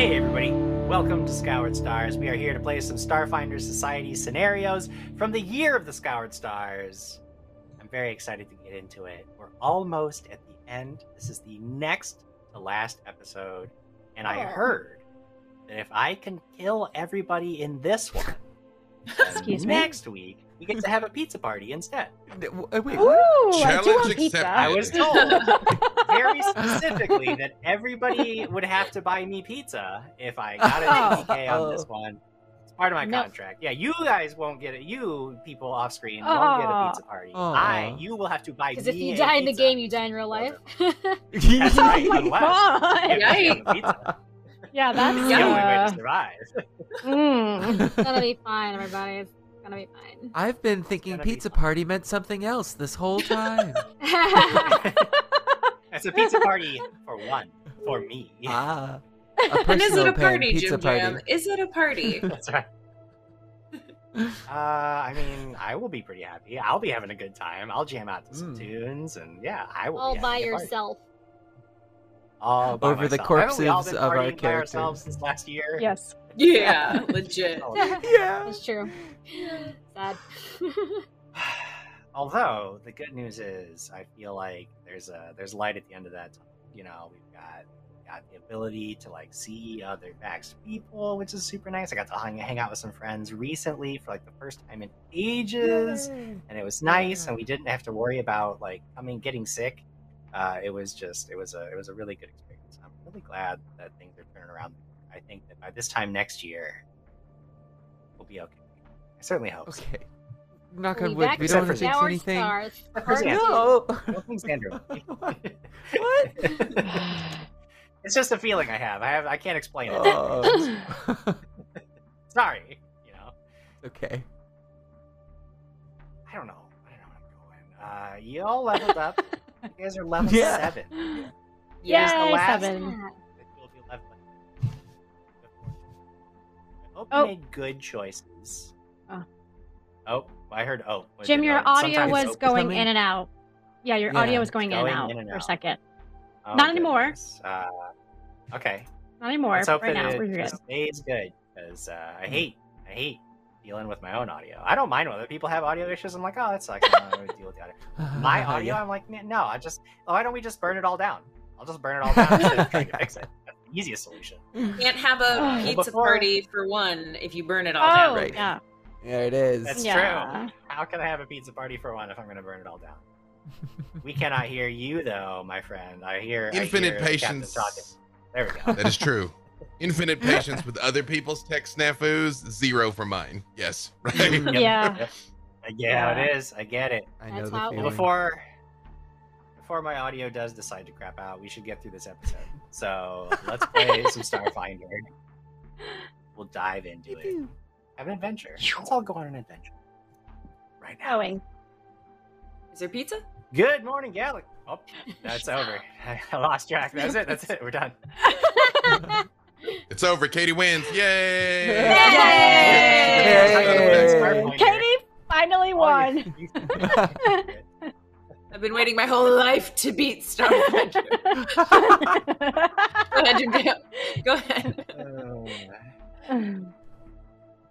Hey everybody, welcome to Scoured Stars. We are here to play some Starfinder Society scenarios from the year of the Scoured Stars. I'm very excited to get into it. We're almost at the end. This is the next to last episode, and I Oh. heard that if I can kill everybody in this one, Excuse me? next week we get to have a pizza party instead. Uh, Wait, Ooh, what? I do Challenge pizza. accepted. I was told very specifically that everybody would have to buy me pizza if I got an Oh. APK on this one. It's part of my No. contract. Yeah, you guys won't get it. You people off screen won't get a pizza party. Aw. I, you will have to buy Because if you a die in the game, you die in real life. That's right. Oh my God. you have to have a Yikes. pizza. Yeah, that's the only way uh, to survive. mm. it's gonna be fine, everybody. It's gonna be fine. I've been thinking gonna be pizza party meant something else this whole time. it's a pizza party for one, for me. ah. A And is it a party, pizza Jim party. Jam? Is it a party? That's right. Uh, I mean, I will be pretty happy. I'll be having a good time. I'll jam out to some Mm. tunes, and yeah, I will. All be by having a party. yourself. All by Over the myself. Haven't all corpses been of our partying by characters. ourselves this last year. Yes. yeah, legit. Oh, yeah. That's true. Sad. Although the good news is, I feel like there's a there's light at the end of that. tunnel. You know, we've got got the ability to like see other vax people, which is super nice. I got to hang, hang out with some friends recently for like the first time in ages, and it was nice. And we didn't have to worry about like coming getting sick. Uh, it was just it was a it was a really good experience. I'm really glad that things are turning around. I think that by this time next year, we'll be okay. I certainly hope. so. Okay. Knock We'll on wood. We don't for want to jinx anything. Stars. for Part Xander. two. No. No Andrew. what? it's just a feeling I have. I have. I can't explain it. Oh. Sorry. You know. okay. I don't know. I don't know where I'm going. Uh, you all leveled up. You guys are level Yeah. seven. Yay, Here's the last seven. you'll be leveling. I hope Oh. you made good choices. Oh. I heard. Oh, Jim, your oh, audio sometimes was going in and out. Yeah, your Yeah, audio was it's going, in and out in and for a second. Oh, Not anymore. Uh, okay. Not anymore. Let's hope right that now, it we're good. just stays good because uh, I hate I hate dealing with my own audio. I don't mind when other people have audio issues. I'm like, oh, that sucks. I don't want deal with the audio. My audio, I'm like, man, no. I just why don't we just burn it all down? I'll just burn it all down instead of trying to fix it. That's the easiest solution. Can't have a Oh. pizza Before- party for one if you burn it all Oh, down. right. yeah. There it is. That's Yeah. true. How can I have a pizza party for one if I'm going to burn it all down? We cannot hear you though, my friend. I hear I Infinite hear the patience. talking. There we go. That is true. Infinite patience with other people's tech snafus, zero for mine. Yes, right. Yeah. I get how it is. I get it. I know That's the feeling. Before before my audio does decide to crap out, we should get through this episode. So let's play some Starfinder. We'll dive into it. Have an adventure. Let's all go on an adventure. Right now. Going. Is there pizza? Good morning, Gallic. Oh, that's over. I lost track. That's it. That's it. We're done. It's over. Katie wins. Yay! Yay! Katie finally oh, won. I've been waiting my whole life to beat Starfinder. Go ahead, Go ahead. Oh,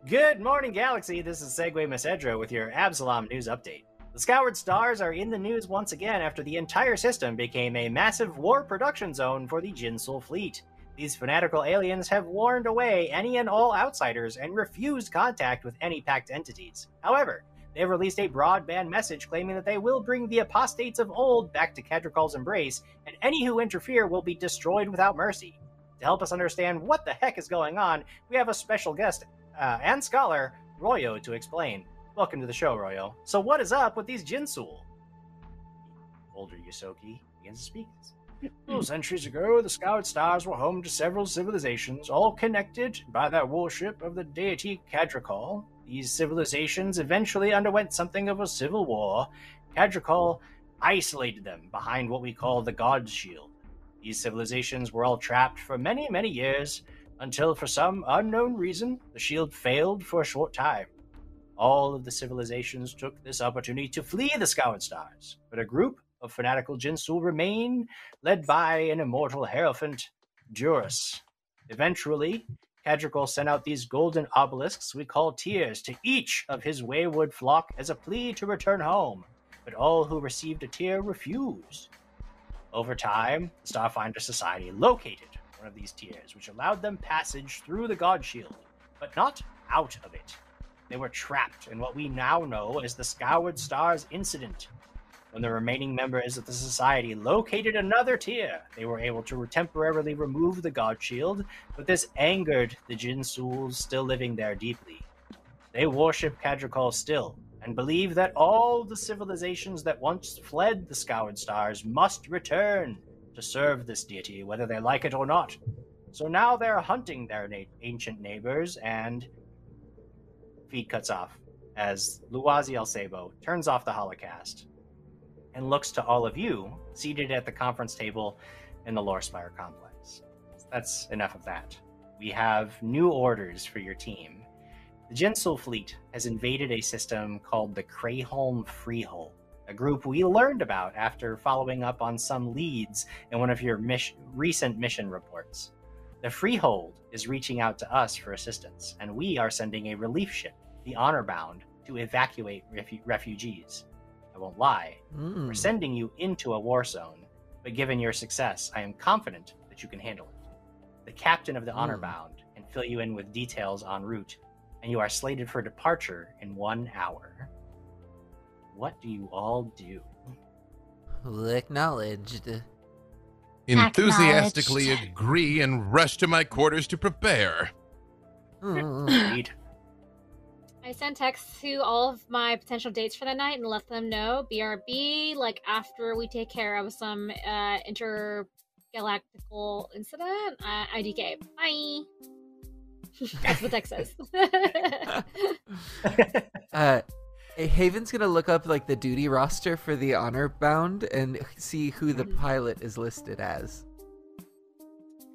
Good morning, Galaxy. This is Segway Mesedra with your Absalom news update. The Scoured Stars are in the news once again after the entire system became a massive war production zone for the Jinsul fleet. These fanatical aliens have warned away any and all outsiders and refused contact with any pact entities. However, they have released a broadband message claiming that they will bring the apostates of old back to Cadricol's embrace, and any who interfere will be destroyed without mercy. To help us understand what the heck is going on, we have a special guest uh, and scholar, Royo, to explain. Welcome to the show, Royo. So, what is up with these Jinsul? Older Yosoki begins to speak. Well, centuries ago, the Scoured Stars were home to several civilizations, all connected by that worship of the deity Cadricol. These civilizations eventually underwent something of a civil war. Cadricol isolated them behind what we call the God's Shield. These civilizations were all trapped for many, many years, until for some unknown reason, the shield failed for a short time. All of the civilizations took this opportunity to flee the Scoured Stars, but a group of fanatical Jinsul remain, led by an immortal Hierophant, Durus. Eventually, Cadricol sent out these golden obelisks we call tears to each of his wayward flock as a plea to return home, but all who received a tear refused. Over time, the Starfinder Society located one of these tears, which allowed them passage through the God Shield, but not out of it. They were trapped in what we now know as the Scoured Stars Incident. When the remaining members of the Society located another tear, they were able to temporarily remove the God Shield, but this angered the Jinsuls still living there deeply. They worship Cadricol still, and believe that all the civilizations that once fled the Scoured Stars must return to serve this deity, whether they like it or not. So now they're hunting their na- ancient neighbors, and feed cuts off as Luwazi Elsebo turns off the holocast and looks to all of you seated at the conference table in the Lorespire complex. That's enough of that. We have new orders for your team. The Jinsul fleet has invaded a system called the Crayholm Freehold, a group we learned about after following up on some leads in one of your mis- recent mission reports. The Freehold is reaching out to us for assistance, and we are sending a relief ship, the Honorbound, to evacuate refu- refugees. I won't lie, Mm. we're sending you into a war zone, but given your success, I am confident that you can handle it. The captain of the Hmm. Honor Bound can fill you in with details en route, and you are slated for departure in one hour. What do you all do? Acknowledged. Enthusiastically Acknowledged. agree and rush to my quarters to prepare. Mm. I sent texts to all of my potential dates for the night and let them know BRB, like after we take care of some uh, intergalactical incident, uh, IDK. Bye. That's what text says. uh, Haven's gonna look up like the duty roster for the honor bound and see who the pilot is listed as,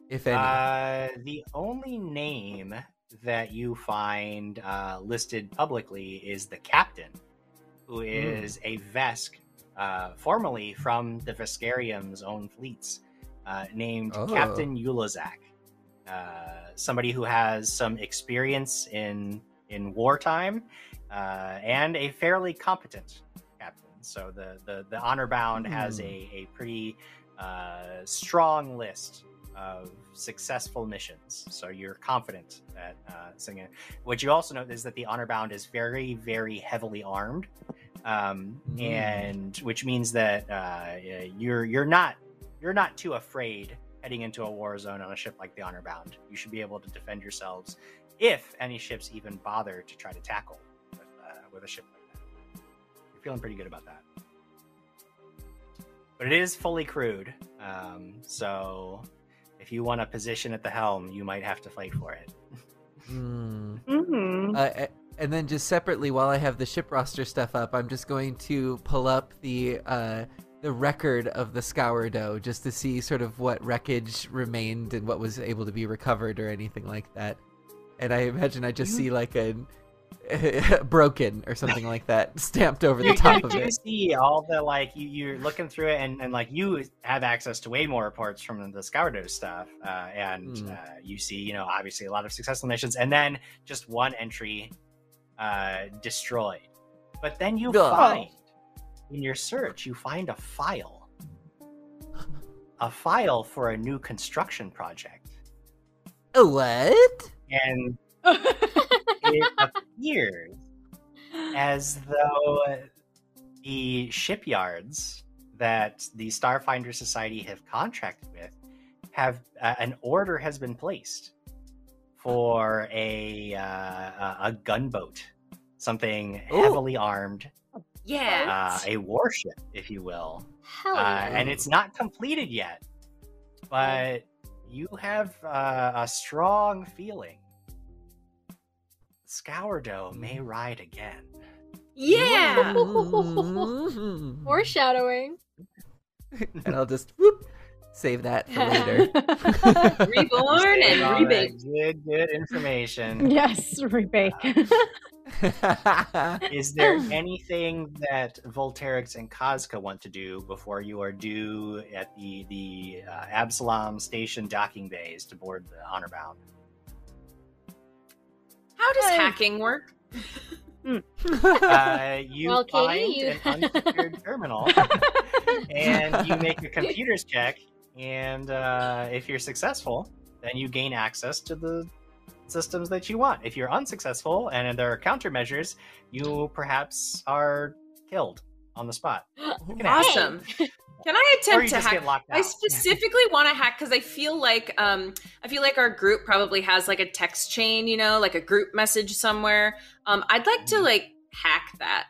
if any. uh, the only name that you find uh, listed publicly is the captain, who is a Vesk, uh, formerly from the Veskarium's own fleets, uh, named Oh. Captain Ulazak. Uh, somebody who has some experience in in wartime uh, and a fairly competent captain. So the the, the honor bound has Hmm. a, a pretty uh, strong list of successful missions. So you're confident that uh, singing. What you also know is that the honor bound is very very heavily armed, um, Mm. and which means that uh, you're you're not you're not too afraid heading into a war zone on a ship like the honor bound. You should be able to defend yourselves if any ships even bother to try to tackle with, a ship like that. You're feeling pretty good about that. But it is fully crewed, um, so if you want a position at the helm, you might have to fight for it. Mm. Mm-hmm. Uh, a- and then just separately, while I have the ship roster stuff up, I'm just going to pull up the uh, the record of the Sourdough just to see sort of what wreckage remained and what was able to be recovered or anything like that. And I imagine I just see like a broken or something like that stamped over the top you of do it. see all the like you, you're looking through it and, and like you have access to way more reports from the Sourdough stuff uh, and Hmm. uh, you see you know obviously a lot of successful missions and then just one entry uh, destroyed but then you Ugh. find in your search you find a file a file for a new construction project A what? and it appears as though the shipyards that the Starfinder Society have contracted with have uh, an order has been placed for a uh, a- a gunboat, something Ooh. heavily armed, Yeah. uh, a warship, if you will, Hell uh, and it's not completed yet, but you have uh, a strong feeling. Sourdough may ride again. yeah. Mhm. Foreshadowing. and I'll just whoop, save that for later. Reborn and All right, rebaked. Good, good information. yes, rebake. Is there anything that Volterix and Kazka want to do before you are due at the the uh, Absalom Station docking bays to board the Honor Bound? How does Hey. hacking work? Uh, you Well, find Katie, you- an unsecured terminal, and you make a computer's check. And uh, if you're successful, then you gain access to the systems that you want. If you're unsuccessful and there are countermeasures, you perhaps are killed on the spot. You can hack. Awesome. Can I attempt to hack? get locked out. I specifically want to hack because I feel like um I feel like our group probably has like a text chain, you know, like a group message somewhere. Um, I'd like to like hack that.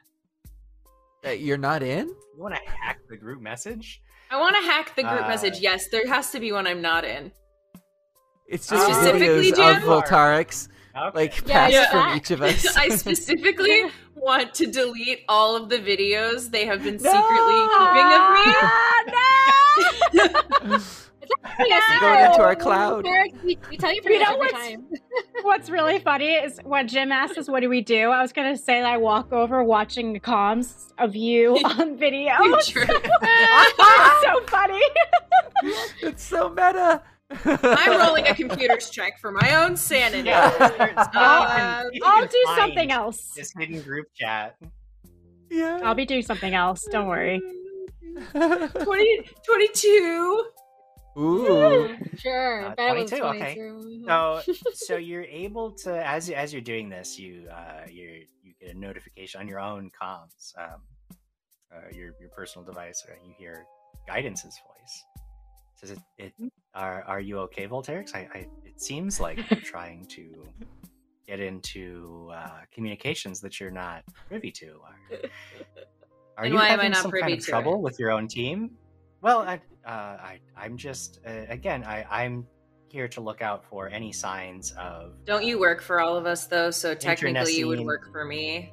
That You're not in? You want to hack the group message? I want to hack the group Uh, message. Yes, there has to be one I'm not in. It's just Specifically, videos of Jim? Volterix, Okay. like Yeah, passed yeah. from each of us. I specifically want to delete all of the videos they have been No! secretly keeping of me. No! Yes, Going into our cloud. We, we tell you pretty You much know every what's- time. What's really funny is when Jim asked us, "What do we do?" I was gonna say that I walk over watching the comms of you on video. Future. It's so funny. it's so meta. I'm rolling a computer's check for my own sanity. Yeah, Uh, you can- you I'll do something else. This hidden group chat. Yeah. I'll be doing something else. Don't worry. 20, 22. Ooh. Sure, Uh, bet it was 22, okay. So, so you're able to as as you're doing this, you uh, you you get a notification on your own comms, um, uh, your your personal device, and you hear guidance's voice. Says it, it are are you okay, Volterix? I, I it seems like you're trying to get into uh, communications that you're not privy to. Are, are you why am I having not some privy kind of trouble it? with your own team? Well, I, uh, I I'm just uh, again I I'm here to look out for any signs of. Don't you uh, work for all of us, though, so technically you would work for me.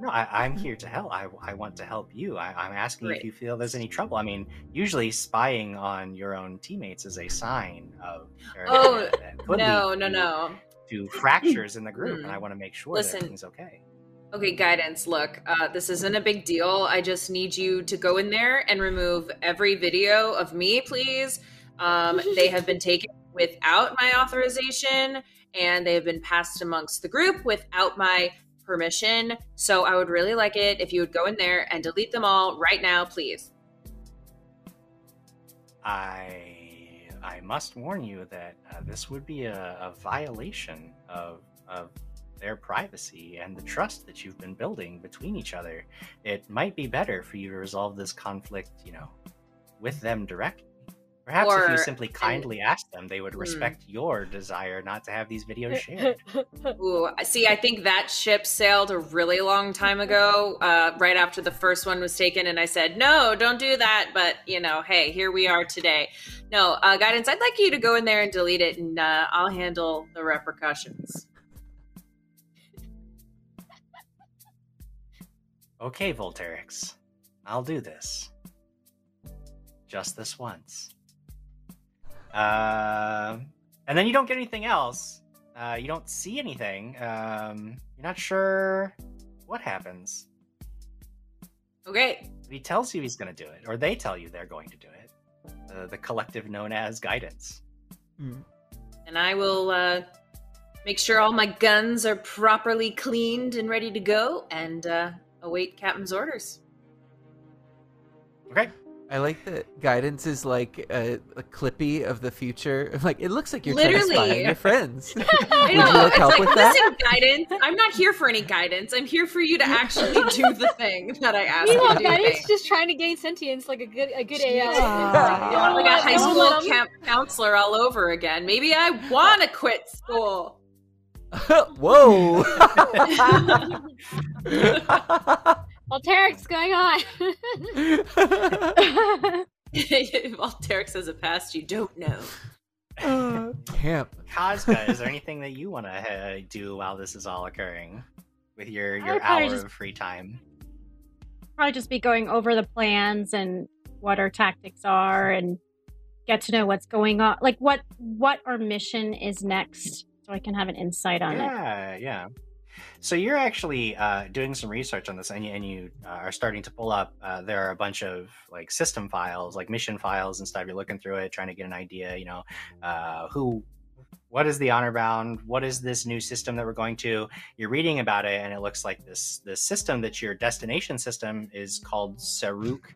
No, I, I'm here to help. I, I want to help you. I, I'm asking Great. if you feel there's any trouble. I mean, usually spying on your own teammates is a sign of. Oh, that- that could No, no, no. To fractures in the group, and. I want to make sure Listen. that everything's okay. Okay, guidance. Look, uh, this isn't a big deal. I just need you to go in there and remove every video of me, please. Um, they have been taken without my authorization, and they have been passed amongst the group without my permission. So I would really like it if you would go in there and delete them all right now, please. I I must warn you that uh, this would be a, a violation of of their privacy and the trust that you've been building between each other. It might be better for you to resolve this conflict, you know, with them directly. Perhaps if you simply kindly asked them, they would Hmm. respect your desire not to have these videos shared. Ooh, see, I think that ship sailed a really long time ago, uh, right after the first one was taken, and I said, no, don't do that. But, you know, hey, here we are today. No, uh, guidance, I'd like you to go in there and delete it, and uh, I'll handle the repercussions. okay, Volterix, I'll do this. Just this once. Uh, and then you don't get anything else. Uh, you don't see anything. Um, you're not sure what happens. Okay. He tells you he's going to do it, or they tell you they're going to do it. Uh, the collective known as guidance. Hmm. And I will uh, make sure all my guns are properly cleaned and ready to go, and uh, await Captain's orders. Okay. I like that guidance is like a, a clippy of the future. Like it looks like you're trying to spy on your friends. I Would you know. like it's help like, with that? guidance. I'm not here for any guidance. I'm here for you to actually do the thing that I asked you Meanwhile, to do. Guidance thing. just trying to gain sentience like a good a good AI. Yeah. Don't like a high school camp counselor all over again. Maybe I want to quit school. Whoa! Well, Tarek's going on. While Derek says a past you don't know. Camp. Kazka, is there anything that you want to uh, do while this is all occurring with your, your would hour just- of free time? Probably just be going over the plans and what our tactics are and get to know what's going on. Like what what our mission is next, so I can have an insight on it. Yeah, yeah. So you're actually uh, doing some research on this, and you, and you uh, are starting to pull up. Uh, there are a bunch of like system files, like mission files and stuff. You're looking through it, trying to get an idea. You know, uh, who, what is the honor bound? What is this new system that we're going to? You're reading about it, and it looks like this this system that your destination system is called Saruk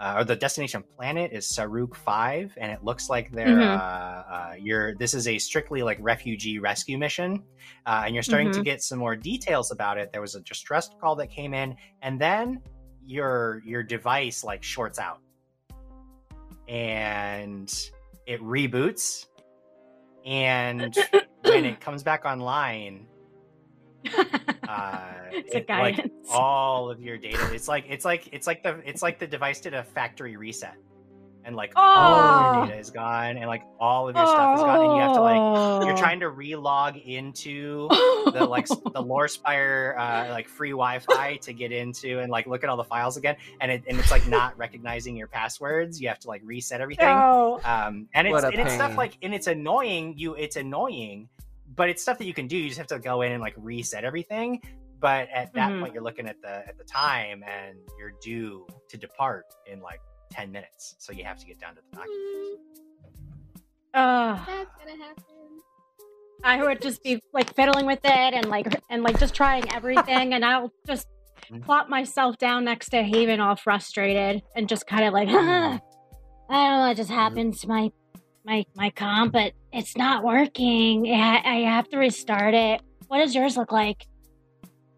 uh, or the destination planet is Saruk Five, and it looks like they're Mhm. uh, uh, you're. This is a strictly like refugee rescue mission, uh, and you're starting to Mhm. get some more details about it. There was a distress call that came in, and then your your device like shorts out, and it reboots, and when it comes back online, uh, it's it, like, all of your data. It's like it's like it's like the it's like the device did a factory reset, and like Oh. all of your data is gone, and like all of your stuff is gone, and you have to like Oh. you're trying to relog into the like the Lorespire uh, like free Wi-Fi to get into and like look at all the files again, and it and it's like not recognizing your passwords. You have to like reset everything. No. Um, and it's What a and it's stuff like and it's annoying. You it's annoying, but it's stuff that you can do. You just have to go in and like reset everything. But at that Mhm. point, you're looking at the at the time, and you're due to depart in like ten minutes. So you have to get down to the document. Ugh. That's gonna happen. I would just be like fiddling with it and like and like just trying everything, and I'll just Mhm. plop myself down next to Haven, all frustrated, and just kind of like, I don't know what just happened to my my my comp, but it's not working. I, I have to restart it. What does yours look like?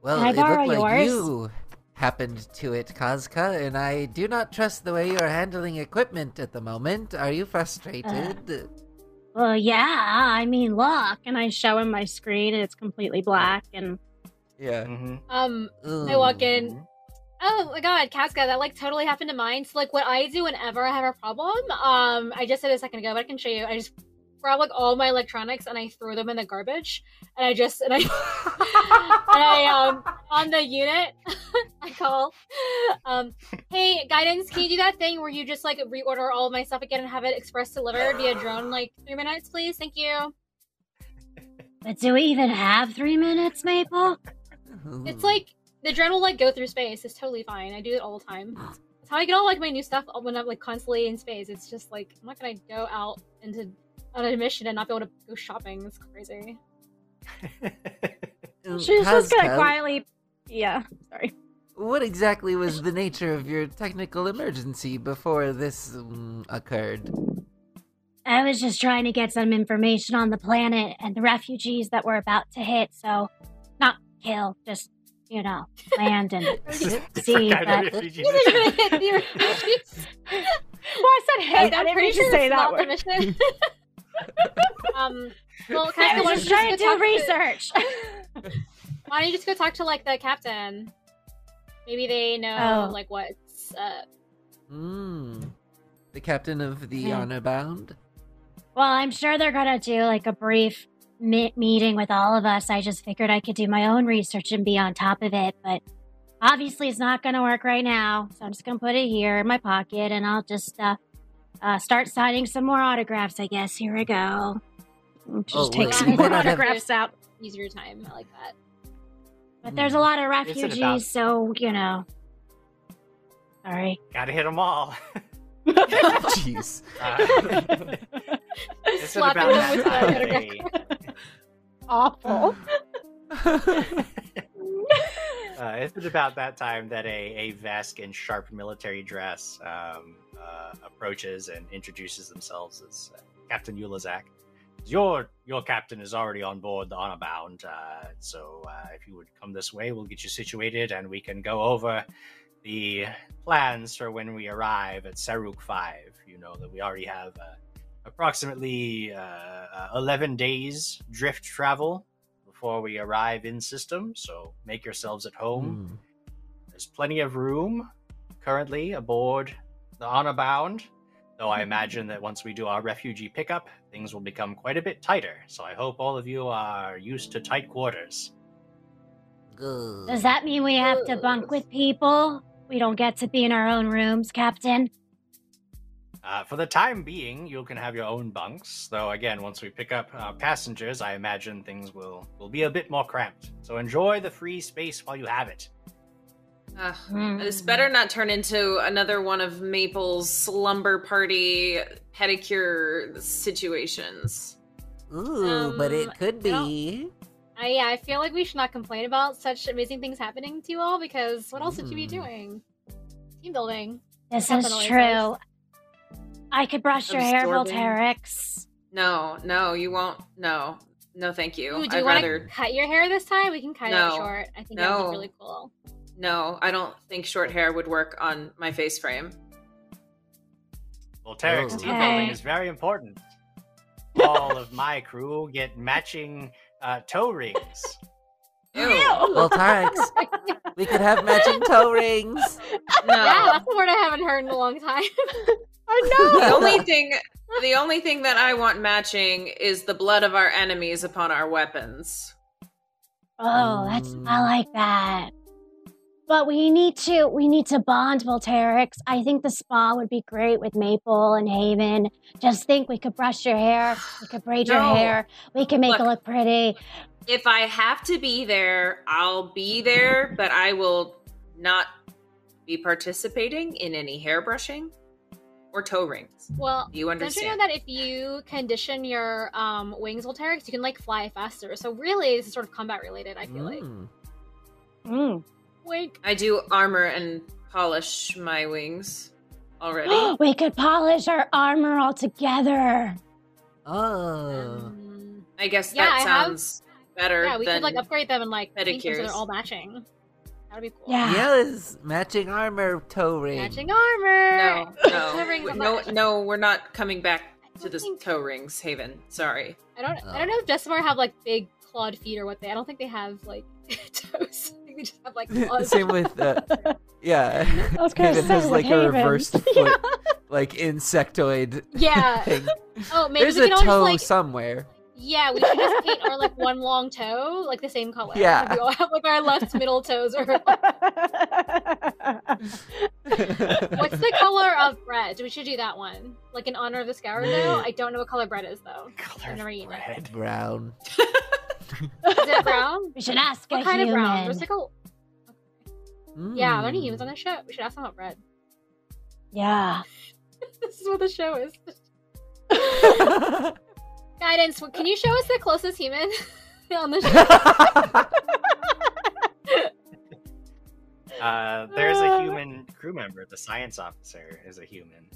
Well, Can I it borrow looked like yours? you happened to it, Kazka, and I do not trust the way you are handling equipment at the moment. Are you frustrated? Well, yeah. I mean, look, and I show him my screen, and it's completely black, and yeah. Mm-hmm. Um, I walk in. Oh my god, Kazka, that like totally happened to mine. So like what I do whenever I have a problem, um, I just said a second ago, but I can show you. I just grab like all my electronics and I throw them in the garbage. And I just and I and I um on the unit I call um hey guidance, can you do that thing where you just like reorder all of my stuff again and have it express delivered via drone like three minutes, please? Thank you. but do we even have three minutes, Maple? It's like the drone will like go through space. It's totally fine. I do it all the time. It's how I get all like my new stuff when I'm like constantly in space. It's just like I'm not gonna go out into on a mission and not be able to go shopping. It's crazy. Uh, She's just gonna Kazka, quietly. Yeah, sorry. What exactly was the nature of your technical emergency before this um, occurred? I was just trying to get some information on the planet and the refugees that we're about to hit. So, not kill, just you know, land and. See, Kind of but- refugee You mission. are gonna hit the refugees. Well, I said hit. I I'm didn't pretty sure say that not the word. um, well, I Kazka, was just trying to do talk research. Why don't you just go talk to like the captain? Maybe they know Oh. like what's uh Hmm. The captain of the Yeah. honor bound? well, I'm sure they're gonna do like a brief mi- meeting with all of us. I just figured I could do my own research and be on top of it, but obviously it's not gonna work right now. So I'm just gonna put it here in my pocket, and I'll just uh, uh, start signing some more autographs. I guess. Here we go. Just Oh, take some more might not have- autographs out. use your time. I like that. But there's a lot of refugees, about- so you know. Sorry. Gotta hit them all. Jeez. Uh, it's at Slapping about them that with time a- Awful. Uh, it's at about that time that a, a Vesk in sharp military dress um, uh, approaches and introduces themselves as uh, Captain Ulazak. Your your captain is already on board the honor bound, uh, so uh, if you would come this way, we'll get you situated and we can go over the plans for when we arrive at Saruk Five. You know that we already have uh, approximately uh, uh, eleven days drift travel before we arrive in system, so make yourselves at home. Hmm. There's plenty of room currently aboard the Honor Bound, though I imagine that once we do our refugee pickup, things will become quite a bit tighter. So I hope all of you are used to tight quarters. Good. Does that mean we have to bunk with people? We don't get to be in our own rooms, Captain? Uh, for the time being, you can have your own bunks. Though again, once we pick up uh, passengers, I imagine things will will be a bit more cramped. So enjoy the free space while you have it. Ugh. Mm. This better not turn into another one of Maple's slumber party pedicure situations. Ooh, but it Um, could I don't- be. I, yeah, I feel like we should not complain about such amazing things happening to you all because what else would you be Mm. doing? Team building. This That's is what it true. I could brush your hair, Absorbing. Volterix. No, no, you won't. No, no, thank you. Ooh, do I'd you want to rather. cut your hair this time? We can cut No. it short. I think that would No. look really cool. No, I don't think short hair would work on my face frame. Volterix team Okay. building is very important. All of my crew get matching uh, toe rings. Ew. Well, Tarx, we could have matching toe rings. No. Yeah, that's a word I haven't heard in a long time. the only thing the only thing that I want matching is the blood of our enemies upon our weapons. Oh, that's I like that. But we need to we need to bond Volterix. I think the spa would be great with Maple and Haven. Just think we could brush your hair, we could braid your No. hair, we can make it Look. look pretty. If I have to be there, I'll be there, but I will not be participating in any hair brushing or toe rings. well, Do you don't you know understand? that if you condition your um, wings, Volterix, you can like fly faster? So really, this is sort of combat related. I feel like. Mm. Mm. Wink. I do armor and polish my wings already. we could polish our armor all together. Oh. Um, I guess Yeah, that I have- sounds better yeah, we than could like upgrade them and like make them so they're all matching. That'd be cool. Yeah. Yes, matching armor toe ring. Matching armor. No, Toe rings no, no, We're not coming back to don't the think- toe rings, Haven. Sorry. I don't. I Oh. don't know if Decimar have like big clawed feet or what they. I don't think they have like toes. I think they just have like claws. Same with uh, yeah. I was Haven has with like a Haven. reversed foot, like insectoid Yeah. thing. Oh, maybe There's a toe just like. somewhere. Yeah, we should just paint our like one long toe like the same color. Yeah. We all have like our left middle toes. Or what's the color of bread? We should do that one, like in honor of the sourdough. I don't know what color bread is though. Color I've never eaten it. red. Brown. Is it brown? we should ask what a kind human. of brown? There's like a yeah. Are there any Mm. humans on this show? We should ask them about bread. Yeah. this is what the show is. Guidance. Can you show us the closest human on the show? Uh, there's a human crew member. The science officer is a human.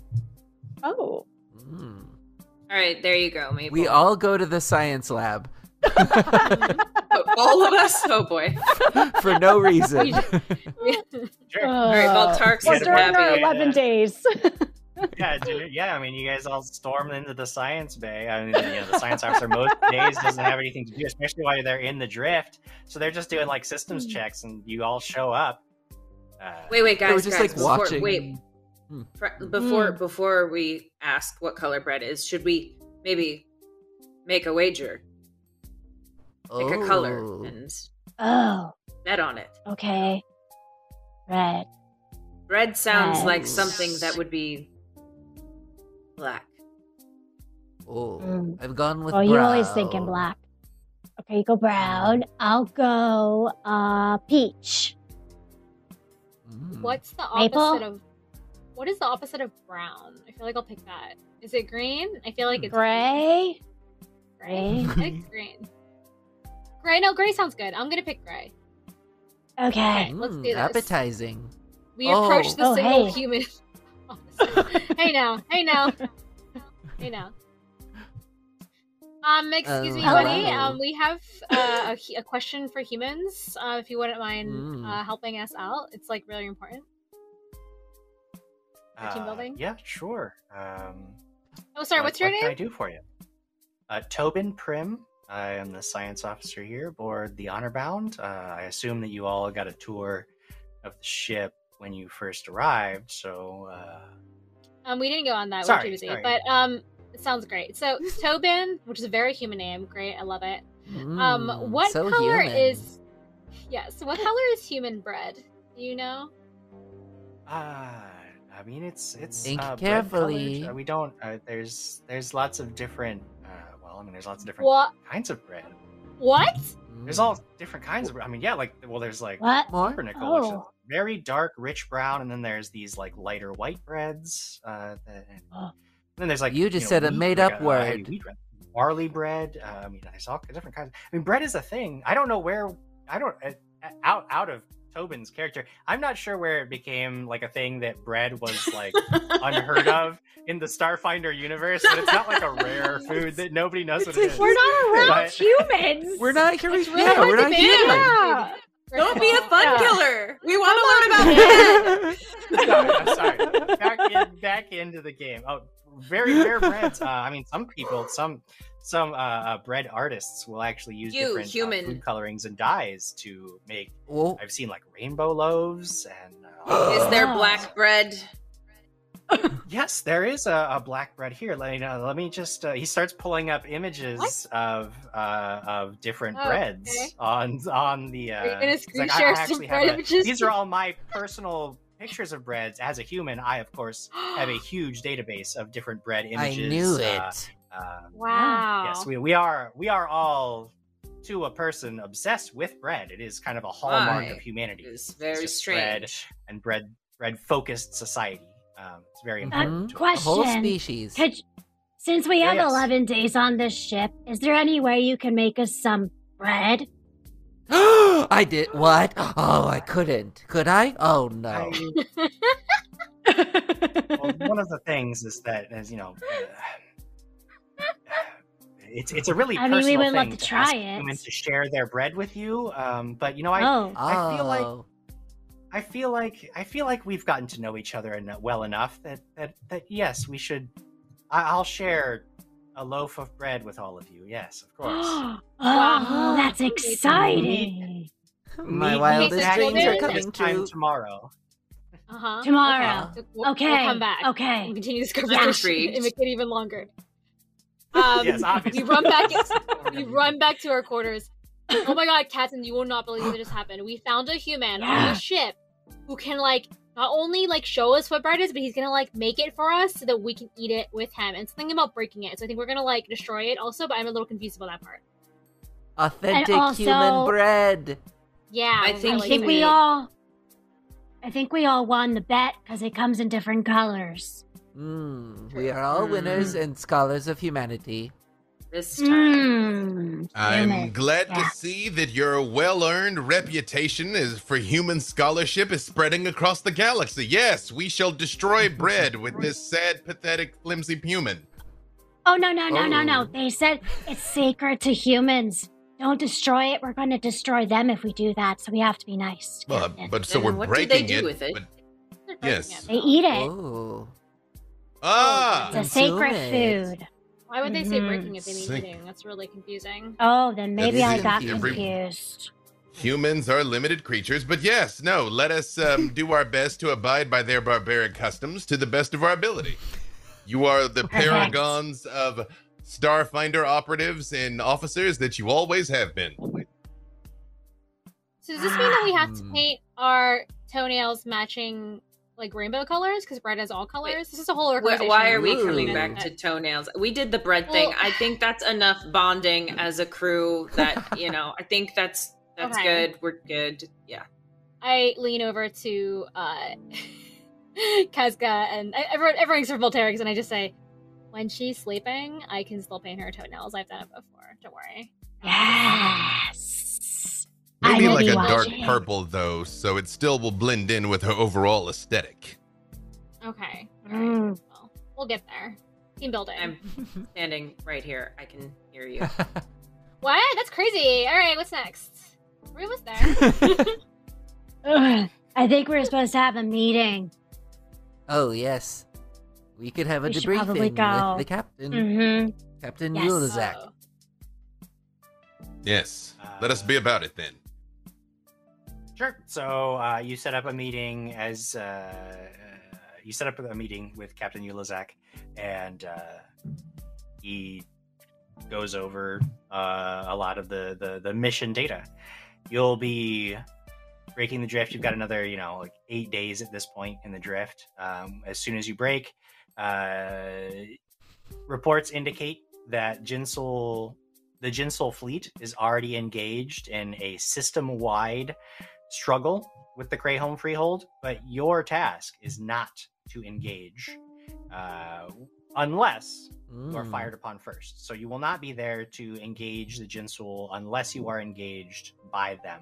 Oh. Mm. All right, there you go. Maple. We all go to the science lab all of us. Oh boy. for no reason. Sure. All right, well, Tarks Well, is during happy. our- eleven days. Yeah, dude, yeah. I mean, you guys all stormed into the science bay. I mean, you know, the science officer most days doesn't have anything to do, especially while they're in the drift. So they're just doing like systems checks, and you all show up. Uh, Wait, wait, guys, just guys. like before, watching. Wait, Hmm. fr- before before we ask what color bread is, should we maybe make a wager, pick a color, Oh. and oh. bet on it? Okay. Red. Bread sounds like something that would be black. Oh, Mm. I've gone with. Oh, you always thinking brown. black. Okay, you go brown. I'll go uh peach. Mm. What's the Maple? opposite of? What is the opposite of brown? I feel like I'll pick that. Is it green? I feel like it's Gray. Gray. Gray. Pick green. Gray. No, gray sounds good. I'm gonna pick gray. Okay. Okay, let's do Mm, this. Appetizing. We Oh. approach the Oh, single hey. human. Officer. hey now. Hey now. Hey now. Um, excuse me, Oh, buddy. Um, we have uh, a, a question for humans. Uh, if you wouldn't mind Mm. uh, helping us out, it's like really important. For team uh, building? Yeah, sure. Um, Oh, sorry. what's your name? what Can I do for you? Uh, Tobin Prim. I am the science officer here aboard the Honor Bound. Uh, I assume that you all got a tour of the ship when you first arrived, so uh, Um, we didn't go on that. Sorry, We're too busy. sorry. But um, it sounds great. So Tobin, which is a very human name, great. I love it. Um, Mm, what so color human. is? Yes. what color is human bread? Do you know? Ah, I mean, it's it's Think uh, carefully. Uh, we don't. Uh, there's there's lots of different. Uh, well, I mean, there's lots of different What? kinds of bread. What? There's all different kinds of. I mean, yeah, like well, there's like What? More? pumpernickel, which is Oh. Very dark, rich brown, and then there's these like lighter white breads. Uh, that, and then there's like You just know, said a made-up like, a- a word. wheat bread. barley bread. Uh, I mean, there's all different kinds. I mean, bread is a thing. I don't know where. I don't uh, out out of Tobin's character. I'm not sure where it became like a thing that bread was like unheard of in the Starfinder universe. But it's not like a rare food that nobody knows what it is. We're not around But- humans. We're not humans. Yeah, we're not ban. here. Yeah. Don't be a fun Yeah. killer. We want to learn about bread. sorry, I'm sorry. Back in, back into the game. Oh, very rare breads. Uh, I mean, some people, some some uh, uh, bread artists will actually use You, different uh, human. food colorings and dyes to make. Well, I've seen like rainbow loaves and. Uh, Is there Oh. black bread? Yes, there is a, a black bread here. Let me know. Let me just. Uh, he starts pulling up images What? of uh, of different Oh, breads okay. on on the. Uh, Are you gonna it's screen like, I- I share some actually have bread images? These are all my personal pictures of breads. As a human, I of course have a huge database of different bread images. I images. knew uh, it. uh, wow. yes, we, we are we are all to a person obsessed with bread. It is kind of a hallmark Why? of humanity. It's It's very just bread and bread bread focused society. Um, it's very Uh, important. to us. A whole question. species. Could, since we Yeah, have yes. 11 days on this ship, is there any way you can make us some bread? I did what? Oh, I couldn't. Could I? Oh no. I- well, one of the things is that, as you know, uh, it's it's a really I mean, we personal would love thing to try a it. human to share their bread with you. Um, but you know, I oh. I feel like- Oh. I feel like I feel like we've gotten to know each other en- well enough that that that yes, we should. I, I'll share a loaf of bread with all of you. Yes, of course. oh, Wow. that's exciting. My Meet- wildest meet back dreams here are this coming time true. tomorrow. Uh huh. Tomorrow. We'll, we'll Okay. come back. Okay. We'll continue this I'm conversation intrigued. and make it even longer. Um, yes, obviously. we run back. we run back to our quarters. Oh my god, Katzen, you will not believe what just happened. We found a human on Yeah. the ship who can like not only like show us what bread is, but he's gonna like make it for us so that we can eat it with him. And something about breaking it. So I think we're gonna like destroy it also, but I'm a little confused about that part. Authentic also- human bread. Yeah, I think I like think we all. I think we all won the bet because it comes in different colors. Mm, we are all winners and scholars of humanity. This time. Mmm. I'm glad Yeah. to see that your well-earned reputation is for human scholarship is spreading across the galaxy. Yes, we shall destroy bread with this sad, pathetic, flimsy human. Oh no no no no no! Oh. They said it's sacred to humans. Don't destroy it. We're going to destroy them if we do that. So we have to be nice. Well, Captain. but so we're what do they breaking do it. with it? But yes. they eat it. Oh. ah, It's a sacred it. food. Why would they say Mhm. breaking if they mean Sick. eating? That's really confusing. Oh, then maybe I got every- confused. humans are limited creatures. But yes, no. Let us um, do our best to abide by their barbaric customs to the best of our ability. You are the Perfect. paragons of Starfinder operatives and officers that you always have been. So does this mean that we have to Hmm. paint our toenails matching like rainbow colors? Because bread has all colors. this is a whole Wh- organization. Why are we Ooh. coming back to toenails? We did the bread thing. I think that's enough bonding as a crew that, you know, I think that's that's Okay. good. We're good. Yeah. I lean over to uh Kazka and I- everyone everyone's from Volterix and I just say, when she's sleeping, I can still paint her toenails. I've done it before. Don't worry. Yes. I Maybe will like be a dark purple though, so it still will blend in with her overall aesthetic. Okay. Alright. Mm. Well, we'll get there. Team building. I'm standing right here. I can hear you. What? That's crazy. Alright, what's next? Were we almost there? I think we're supposed to have a meeting. oh yes. We could have a We debriefing with the captain, Mm-hmm. Captain Yes. Ulazak. Oh. Yes. Let us be about it then. Sure. So uh, you set up a meeting as uh, uh, you set up a meeting with Captain Ulazak, and uh, he goes over uh, a lot of the, the the mission data. You'll be breaking the drift. You've got another, you know, like eight days at this point in the drift. Um, as soon as you break, uh, reports indicate that Jinsul, the Jinsul fleet, is already engaged in a system-wide struggle with the Crayholm Freehold. But your task is not to engage, uh, unless you are Mm. fired upon first. So you will not be there to engage the Jinsul unless you are engaged by them.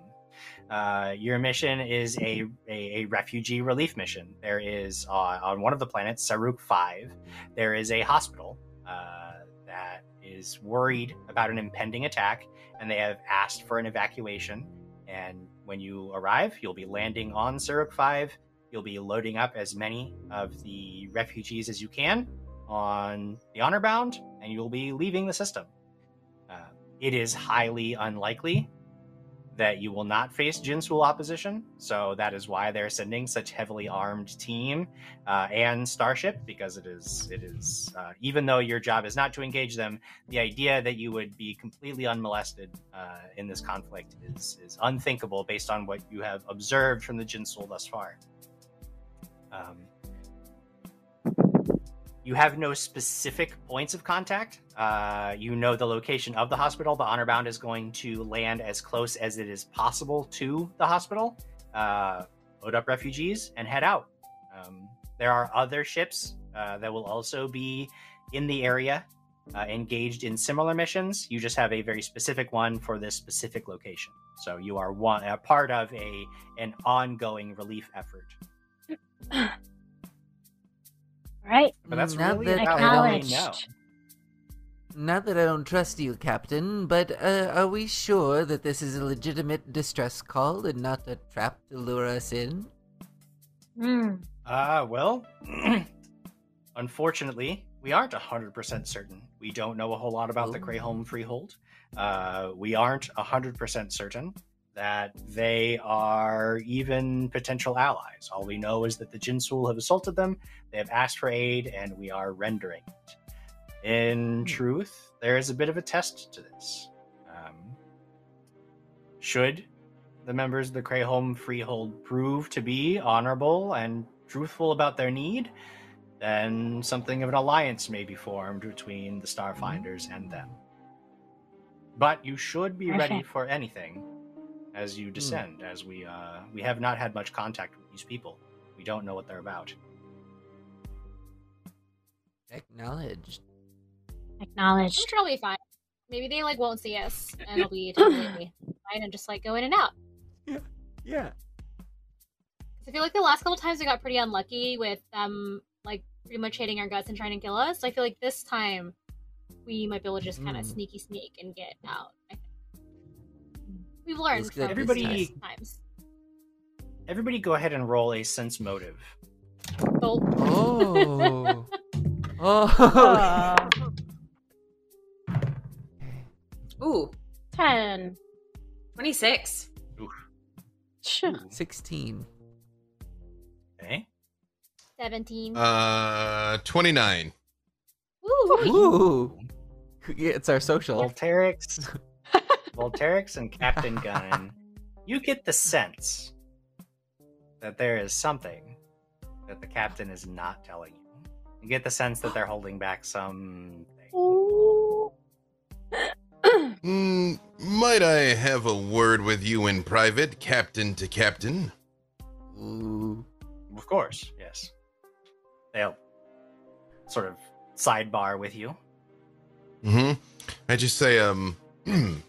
Uh, your mission is a, a, a refugee relief mission. There is uh, on one of the planets, Saruk 5, there is a hospital uh, that is worried about an impending attack, and they have asked for an evacuation. And when you arrive, you'll be landing on Saruk 5. You'll be loading up as many of the refugees as you can on the honor bound, and you'll be leaving the system. Uh, it is highly unlikely that you will not face Jinsul opposition, so that is why they're sending such heavily armed team uh, and starship because it is it is uh, even though your job is not to engage them, the idea that you would be completely unmolested uh, in this conflict is is unthinkable based on what you have observed from the Jinsul thus far. Um, you have no specific points of contact. Uh, you know the location of the hospital. The honor bound is going to land as close as it is possible to the hospital, uh, load up refugees, and head out. Um, there are other ships uh, that will also be in the area, uh, engaged in similar missions. You just have a very specific one for this specific location. So you are one a part of a an ongoing relief effort. All right. But that's Not really that about I don't- Acknowledged. know. Not that I don't trust you, Captain, but uh, are we sure that this is a legitimate distress call and not a trap to lure us in? Hmm. Uh, well, unfortunately, we aren't 100% certain. We don't know a whole lot about the Oh. Crayholm Freehold. Uh, we aren't 100% certain that they are even potential allies. All we know is that the Jinsul have assaulted them, they have asked for aid, and we are rendering it. In truth, there is a bit of a test to this. Um, should the members of the Crayholm Freehold prove to be honorable and truthful about their need, then something of an alliance may be formed between the Starfinders and them. But you should be ready for anything as you descend, as we uh, we have not had much contact with these people. We don't know what they're about. Acknowledged. Acknowledged. I'm sure it'll be fine. Maybe they like won't see us, and it'll be totally fine, and just like go in and out. Yeah. I feel like the last couple times we got pretty unlucky with them, like pretty much hitting our guts and trying to kill us. So I feel like this time we might be able to just kind of Mm. sneaky sneak and get out. I think. We've learned from Everybody- times. Everybody, go ahead and roll a sense motive. Oh, Oh. oh. Ooh, Ten. 26. Sure. 16. Okay. 17. Uh, 29. Ooh. Ooh. Yeah, it's our social. Volterix, Volterix, and Captain Gunn, you get the sense that there is something that the captain is not telling you. You get the sense that they're holding back something. Mm, might I have a word with you in private, captain to captain? Ooh. Of course, yes. They'll sort of sidebar with you. hmm I just say, um,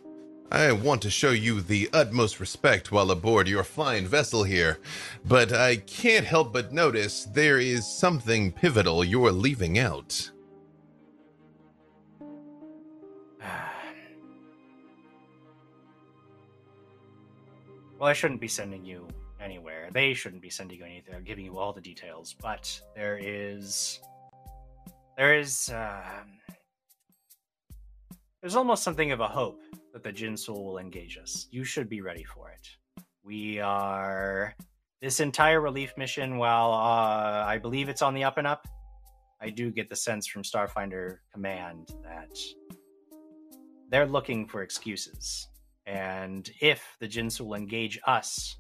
I want to show you the utmost respect while aboard your fine vessel here, but I can't help but notice there is something pivotal you're leaving out. Well, I shouldn't be sending you anywhere. They shouldn't be sending you anything, giving you all the details. But there is, there is, um there's almost something of a hope that the Jinsul will engage us. You should be ready for it. We are this entire relief mission. While uh, I believe it's on the up and up, I do get the sense from Starfinder Command that they're looking for excuses. And if the Jinsul will engage us,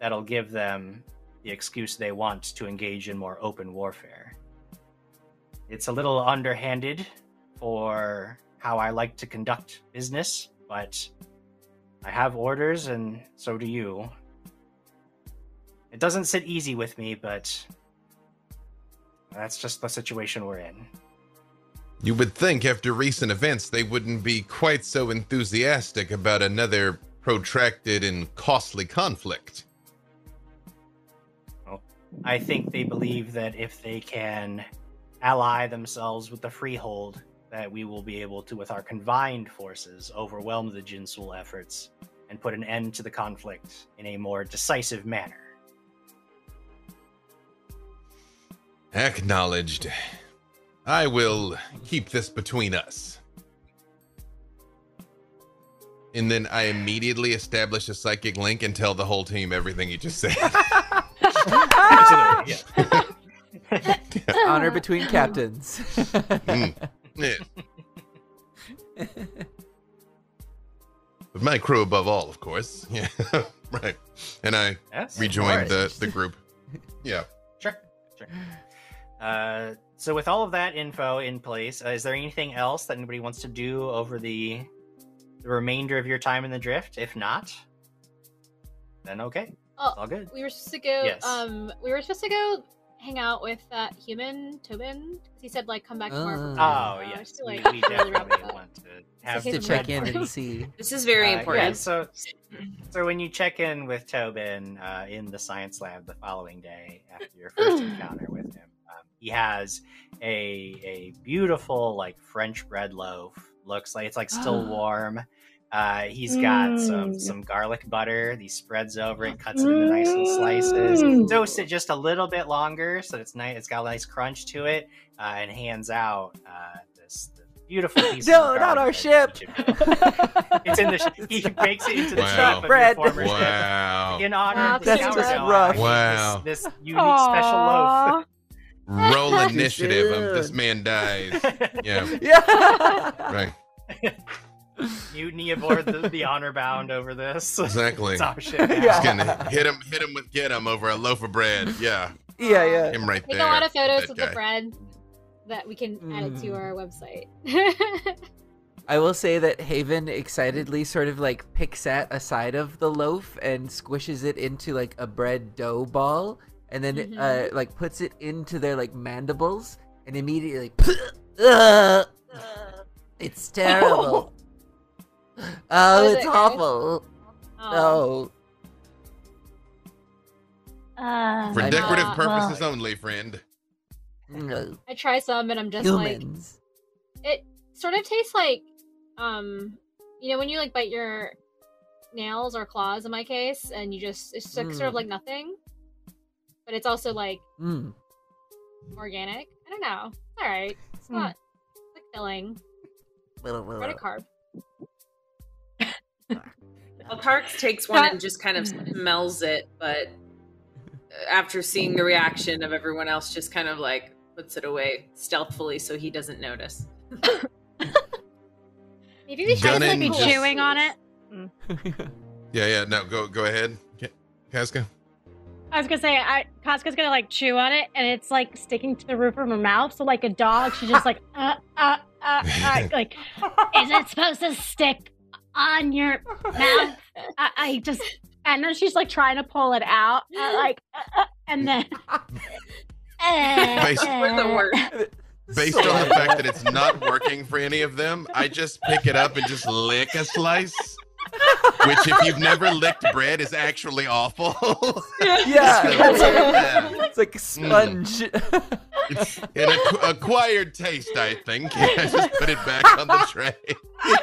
that'll give them the excuse they want to engage in more open warfare. It's a little underhanded for how I like to conduct business, but I have orders and so do you. It doesn't sit easy with me, but that's just the situation we're in. You would think after recent events they wouldn't be quite so enthusiastic about another protracted and costly conflict. I think they believe that if they can ally themselves with the Freehold, that we will be able to, with our combined forces, overwhelm the Jinsul efforts and put an end to the conflict in a more decisive manner. Acknowledged. I will keep this between us. And then I immediately establish a psychic link and tell the whole team everything you just said. Honor between captains. Mm. Yeah. With my crew above all, of course. Yeah, right. And I Yes, rejoined the, the group. Yeah. Sure, sure. Uh, so with all of that info in place, uh, is there anything else that anybody wants to do over the the remainder of your time in the drift? If not, then okay, Oh, all good. we were supposed to go. Yes. Um, we were supposed to go hang out with that human Tobin. 'cause He said like come back tomorrow. For. Oh Uh, yes, just, we, like, we really wrap definitely up. want to have to check in and see. This is very Uh, important. Yeah, so, so when you check in with Tobin uh, in the science lab the following day after your first encounter with him, um, he has a a beautiful like French bread loaf. Looks like it's like still warm. Uh, he's got some Mm. some garlic butter. He spreads over it, cuts it into nice little slices, Mm. toasts it just a little bit longer so it's nice. It's got a nice crunch to it, uh, and hands out uh, this, this beautiful piece. No, of not our ship. It's in the. Sh- he bakes it into the Wow. shape of Bread. your former ship Wow. in honor Wow, of the that's sourdough. just rough. Wow. This, this unique special loaf. Roll initiative. Um, this man dies. Yeah. Yeah. Right. Mutiny aboard the, the honor bound over this. Exactly. It's our ship. Yeah. Just gonna hit him, hit him with get him over a loaf of bread. Yeah, yeah, yeah. him right Take there. a lot of photos that of guy. the bread that we can add it to Mm. our website. I will say that Haven excitedly sort of like picks at a side of the loaf and squishes it into like a bread dough ball, and then Mhm. uh, like puts it into their like mandibles, and immediately, Ugh, it's terrible. Oh, is it's it, awful. Oh. Oh, Uh, For decorative not- purposes only, friend. no. I try some and I'm just like humans. it sort of tastes like um you know when you like bite your nails or claws in my case and you just it's like, sort of Mm. like nothing but it's also like Mm. organic i don't know it's all right it's Hmm. not it's like filling credit card Well, Tarks takes one and just kind of smells it, but after seeing the reaction of everyone else, just kind of like puts it away stealthily so he doesn't notice. maybe we should Gun just like be just- chewing on it. Yeah, yeah. No, go, go ahead, Kazka. I was gonna say, I, Kazka's gonna like chew on it, and it's like sticking to the roof of her mouth. So like a dog, she's just like, uh, uh, uh, uh, like, is it supposed to stick on your mouth? I, I just, and then she's like trying to pull it out, uh, like, uh, uh, and then. Basically, We're the worst. Based on the fact that it's not working for any of them, I just pick it up and just lick a slice. Which, if you've never licked bread, is actually awful. yeah, Just go, it's like a sponge. It's an acqu- acquired taste, I think. I just put it back on the tray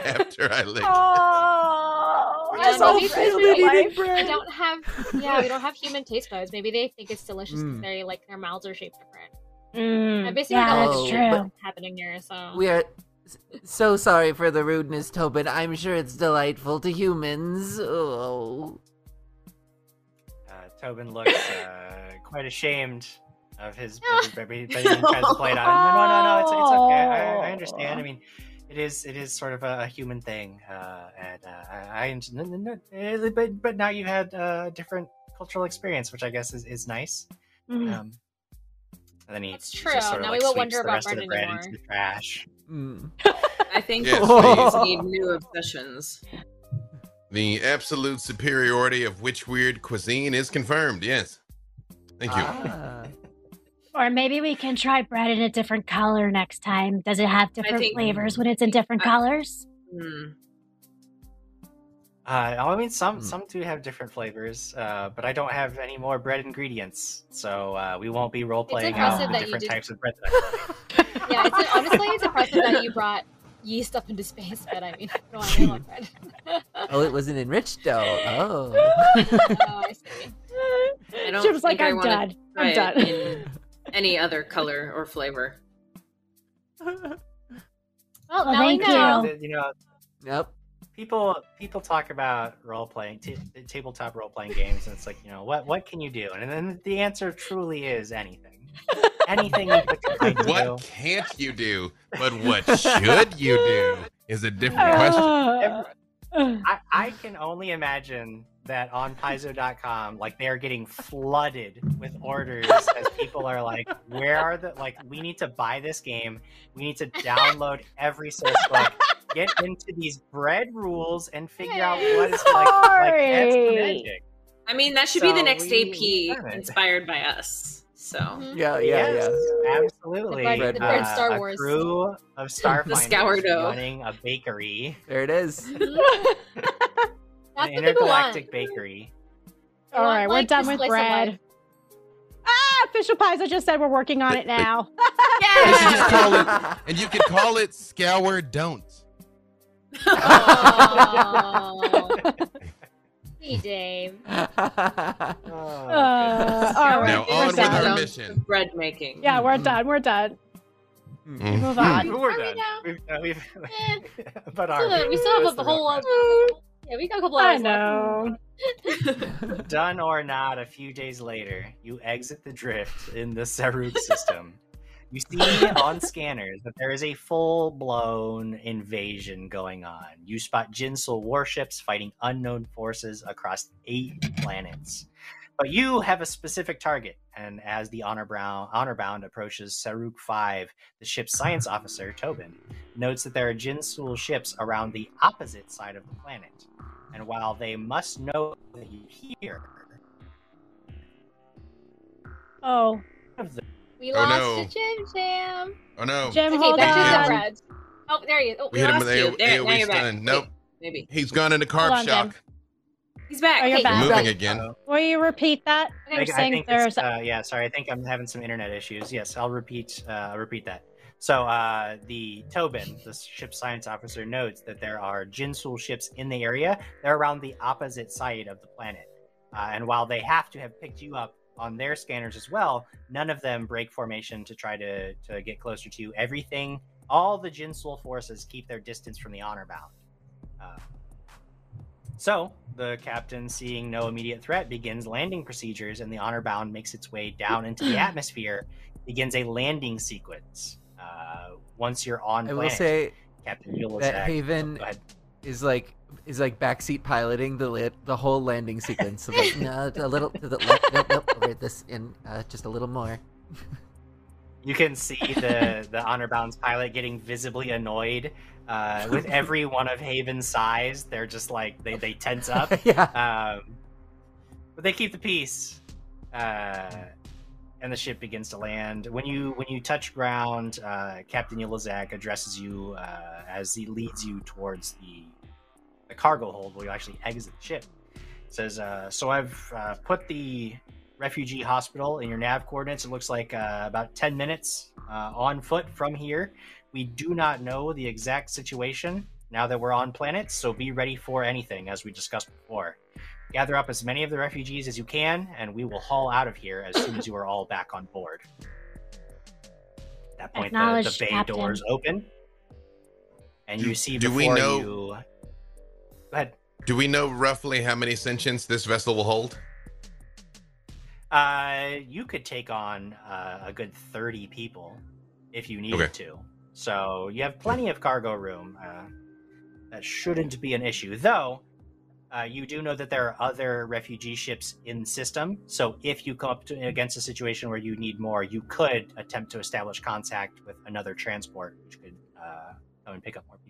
after I licked. It. Oh, Yeah, I I'm so maybe so it's failed just at like- eating we don't have yeah we don't have human taste buds maybe they think it's delicious because Mm. they like their mouths are shaped different Mm, i basically yeah, don't that's true. happening here so We are s- so sorry for the rudeness, Tobin. I'm sure it's delightful to humans. Oh. Uh, Tobin looks uh, quite ashamed of his, but he but he tries to play it out. No, no, no, it's, it's okay. I, I understand. I mean, it is it is sort of a, a human thing, uh, and uh, I, I no, no, no, eh, but but now you've had uh, a different cultural experience, which I guess is, is nice. Mhm. Um, and then he That's he true. Just sort of, Now like, we won't wonder about rest of the bread bread anymore. into the trash. Mm. I think Yes, we please. need new obsessions. The absolute superiority of which weird cuisine is confirmed. Yes. Thank you. Ah. Or maybe we can try bread in a different color next time. Does it have different think- flavors when it's in different I- colors? Hmm. Uh, I mean, some Hmm. some do have different flavors, uh, but I don't have any more bread ingredients, so uh, we won't be role playing out the different did- types of bread that I play. Yeah, it's honestly it's impressive that you brought yeast up into space, but I mean, no, I love bread. Oh, it was an enriched dough. Oh. oh, I see. I don't She was like, think I I'm wanna done. try I'm done. in any other color or flavor. Well, Well, now we thank know. you. You know, Yep. People people talk about role playing t- tabletop role playing games and it's like you know what what can you do and then the answer truly is anything anything you put your mind What can't you do? But what should you do is a different question. I, I can only imagine that on paizo.com like they're getting flooded with orders as people are like where are the like we need to buy this game we need to download every source book get into these bread rules and figure out what is like like that's Sorry. magic I mean, that should be the next AP inspired by us. So Mhm. Yeah, yeah, yes, yeah. absolutely. The bread- the bread Uh, Star a Wars. crew of Starfinders sourdough. running a bakery, There it is. That's an what people want. intergalactic bakery. All right, All want, right, we're done with bread. ah, official pies. I just said we're working on it now. You should call it, and you could call it scour don't. Oh. hey, Dave. Uh, Oh, all right, Now we're on with done. our mission. bread making. Yeah, we're done. We're done. Mm. Move on. we're Are we done. now? We've, uh, we've, Eh. but Still, are we still have the whole lot. Yeah, we got a couple I hours left. know. Done or not, a few days later, you exit the drift in the Saruk system. You see on scanners that there is a full blown invasion going on. You spot Jinsul warships fighting unknown forces across eight planets. But you have a specific target, and as the Honor Brown, Honorbound approaches Saruk 5, the ship's science officer, Tobin, notes that there are Jinsul ships around the opposite side of the planet. And while they must know that you here, Oh, of the We Oh, lost no. to Jim Jam. Oh no. Jim, Okay, hold back to on. the bread. Oh, there he is. Oh, We hit him lost with you. A- There, AoE stun. Nope. Maybe. He's gone into carb Hold on, shock. Jen. He's back. Oh, you're Hey, back. Moving Right. again. Uh, will you repeat that? I, You're I saying think there's. it's, uh, yeah, sorry. I think I'm having some internet issues. Yes, I'll repeat. Uh, I'll repeat that. So uh, the Tobin, the ship science officer, notes that there are Jinsul ships in the area. They're around the opposite side of the planet, uh, and while they have to have picked you up on their scanners as well, none of them break formation to try to to get closer to you. Everything, all the Jinsul forces keep their distance from the honor bound. Uh, so, the captain, seeing no immediate threat, begins landing procedures, and the honor bound makes its way down into the atmosphere, begins a landing sequence. Uh, once you're on I planet, will say Captain that Haven ahead. is like is like backseat piloting the lit the whole landing sequence. So like, no, a little to the left, nope, nope, over this in uh, just a little more. you can see the the honor bound's pilot getting visibly annoyed uh, with every one of Haven's size. They're just like they they tense up. yeah. Um, but they keep the peace, uh, and the ship begins to land. When you when you touch ground, uh, Captain Ulazak addresses you uh, as he leads you towards the the cargo hold where you actually exit the ship. Says, uh, "So I've uh, put the refugee hospital in your nav coordinates. It looks like uh, about ten minutes uh, on foot from here. We do not know the exact situation." Now that we're on planet, so be ready for anything, as we discussed before. Gather up as many of the refugees as you can, and we will haul out of here as soon as you are all back on board. At that point, the, the bay Captain. doors open, and you see Do we before know- you. Go ahead. Do we know roughly how many sentients this vessel will hold? Uh, you could take on uh, a good thirty people if you needed Okay. to. So you have plenty of cargo room. Uh, that shouldn't be an issue, though. Uh, you do know that there are other refugee ships in the system, so if you come up to, against a situation where you need more, you could attempt to establish contact with another transport, which could uh, come and pick up more people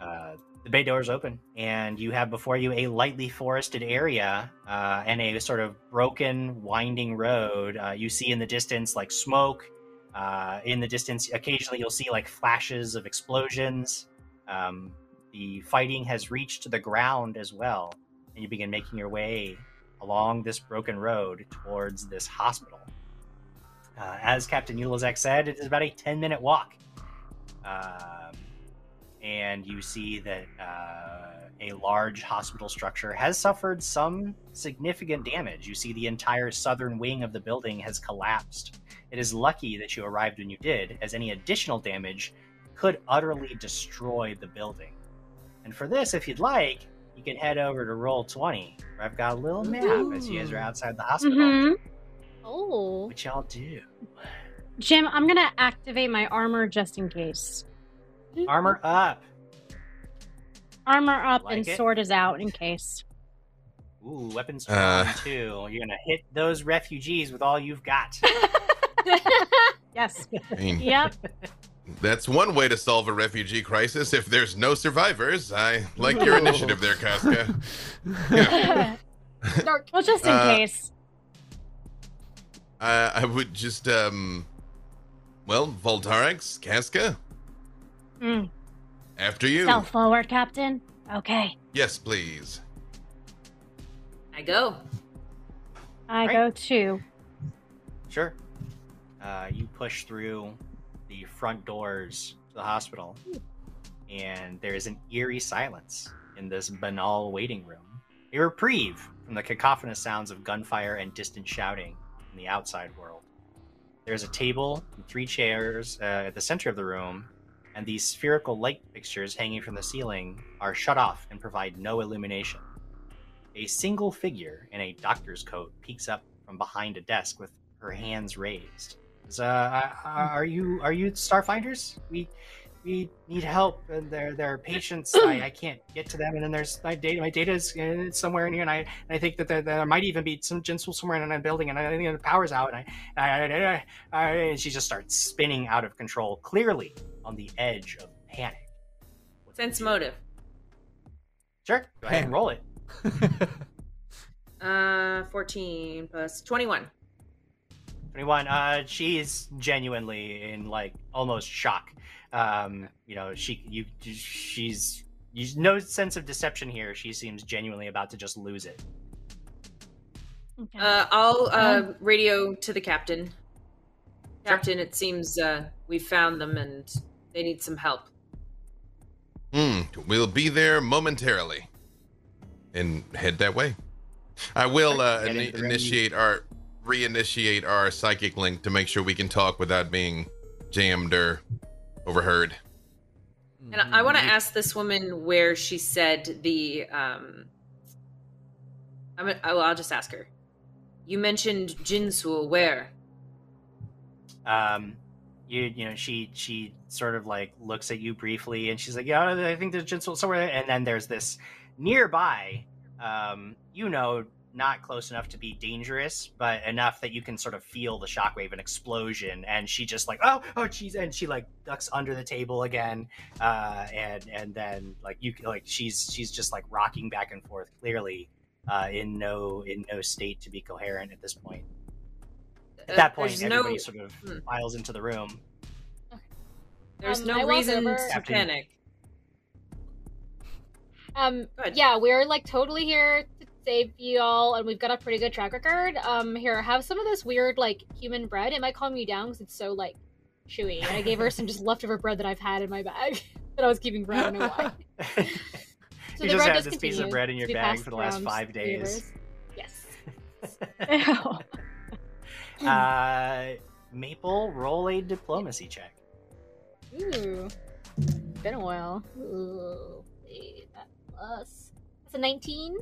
Uh, the bay doors open, and you have before you a lightly forested area uh, and a sort of broken, winding road. Uh, you see in the distance like smoke. Uh, in the distance, occasionally you'll see like flashes of explosions. Um, the fighting has reached the ground as well, and you begin making your way along this broken road towards this hospital. Uh, as Captain Ulazak said, it is about a 10 minute walk. Um, and you see that uh, a large hospital structure has suffered some significant damage. You see the entire southern wing of the building has collapsed. It is lucky that you arrived when you did, as any additional damage could utterly destroy the building. And for this, if you'd like, you can head over to Roll 20, where I've got a little map as you guys are outside the hospital. Mhm. Oh. What y'all do? Jim, I'm gonna activate my armor just in case. Armor up. Armor up Like and it. sword is out in case. Ooh, weapons Uh. too. You're gonna hit those refugees with all you've got. Yes. I mean, yep. that's one way to solve a refugee crisis. If there's no survivors, I like your initiative there, Kazka. Yeah. Dark. well, just in Uh, case. I, I would just, um, well, Volterix, Kazka, Mm. after you. Stealth forward, Captain. Okay. Yes, please. I go. I Right. go too. Sure. Uh, you push through the front doors to the hospital, and there is an eerie silence in this banal waiting room. A reprieve from the cacophonous sounds of gunfire and distant shouting in the outside world. There's a table and three chairs uh, at the center of the room, and these spherical light fixtures hanging from the ceiling are shut off and provide no illumination. A single figure in a doctor's coat peeks up from behind a desk with her hands raised. Is, uh, uh, are you are you Starfinders? We we need help, and there there are patients. I, I can't get to them, and then there's my data. My data is uh, somewhere in here, and I and I think that there, there might even be some Jinsul somewhere in a building, and I think the power's out. And I, I, I, I, and she just starts spinning out of control, clearly on the edge of panic. What Sense motive. Sure, go ahead and roll it. Uh, 14 plus 21. 21 uh she's genuinely in like almost shock um you know she you she's you no sense of deception here she seems genuinely about to just lose it Okay. Uh, I'll uh, Um, radio to the captain. Sure. Captain, it seems uh, we found them and they need some help. Hmm. We'll be there momentarily. And head that way. I will uh, Get ini- into the room. initiate our reinitiate our psychic link to make sure we can talk without being jammed or overheard. And I, I want to ask this woman where she said the. Um, I'm, I, well, I'll just ask her. You mentioned Jinsul. Where? um you you know she she sort of like looks at you briefly and she's like yeah i think there's Jinsul somewhere and then there's this nearby um you know not close enough to be dangerous but enough that you can sort of feel the shockwave and explosion and she just like oh oh jeez and she like ducks under the table again uh and and then like you like she's she's just like rocking back and forth clearly uh in no in no state to be coherent at this point at Uh, that point there's everybody no, sort of Hmm. files into the room there's Um, no reason to Captain. panic. Um, Go yeah, we're like totally here to save you all, and we've got a pretty good track record. Um, here, have some of this weird like human bread. It might calm you down because it's so like chewy. And I gave her some just leftover bread that I've had in my bag that I was keeping for I don't know why. So you the just bread had does this piece of bread in your bag for the last five days. neighbors. Yes. Ew. uh, Maple, roll a diplomacy check. Ooh, been a while. Ooh, wait, that plus that's a nineteen.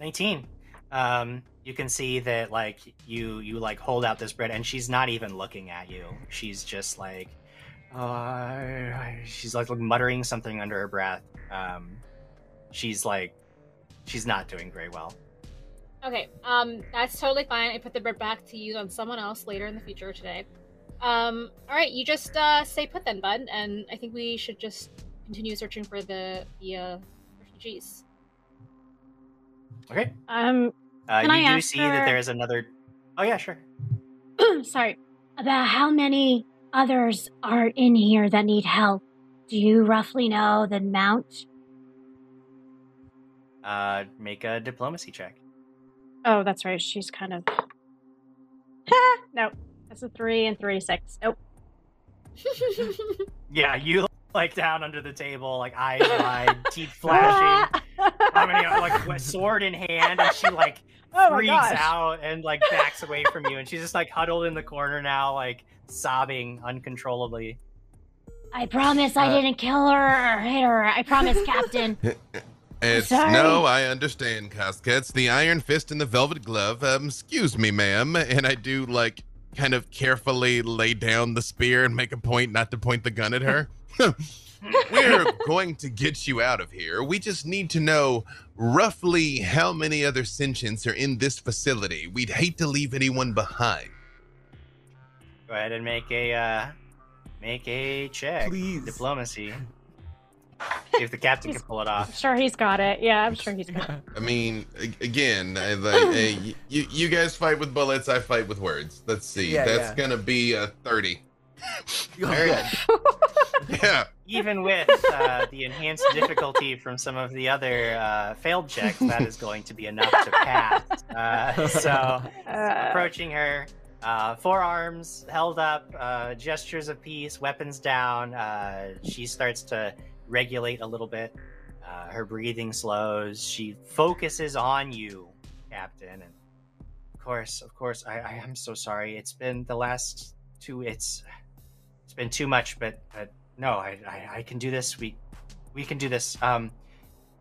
19 um you can see that like you you like hold out this bread and she's not even looking at you she's just like Uh, she's like muttering something under her breath. Um, she's like, she's not doing very well. Okay, um, that's totally fine. I put the bread back to use on someone else later in the future today. Um, all right, you just uh, stay put then, bud, and I think we should just continue searching for the the uh, refugees. Okay. Um, Uh, Can you I do ask see that there's another. Oh yeah, sure. sorry. About how many others are in here that need help? Do you roughly know the amount? Uh, make a diplomacy check. Oh, that's right. She's kind of. nope. That's a three and three six. Nope. Yeah, you like down under the table, like eyes wide, teeth flashing. I mean, like with sword in hand, and she like Oh freaks gosh. out and like backs away from you, and she's just like huddled in the corner now, like sobbing uncontrollably. I promise I Uh, didn't kill her or hit her. I promise, Captain. It's Sorry. no, I understand, Kazka. It's the iron fist and the velvet glove. Um, excuse me, ma'am. And I do like kind of carefully lay down the spear and make a point not to point the gun at her. We're going to get you out of here. We just need to know roughly how many other sentients are in this facility. We'd hate to leave anyone behind. Go ahead and make a uh, make a check. Please. Diplomacy. See if the captain can pull it off. sure he's got it. Yeah, I'm sure he's got it. I mean, again, I, like, uh, y- you you guys fight with bullets. I fight with words. Let's see. Yeah, That's yeah. gonna be a thirty. Oh, Very good. Yeah. Even with uh, the enhanced difficulty from some of the other uh, failed checks, that is going to be enough to pass. Uh, so, Uh, approaching her, uh, forearms held up, uh, gestures of peace, weapons down. Uh, she starts to regulate a little bit. Uh, her breathing slows. She focuses on you, Captain. And of course, of course, I, I am so sorry. It's been the last two. It's it's been too much, but but no, I, I, I can do this. We we can do this. Um,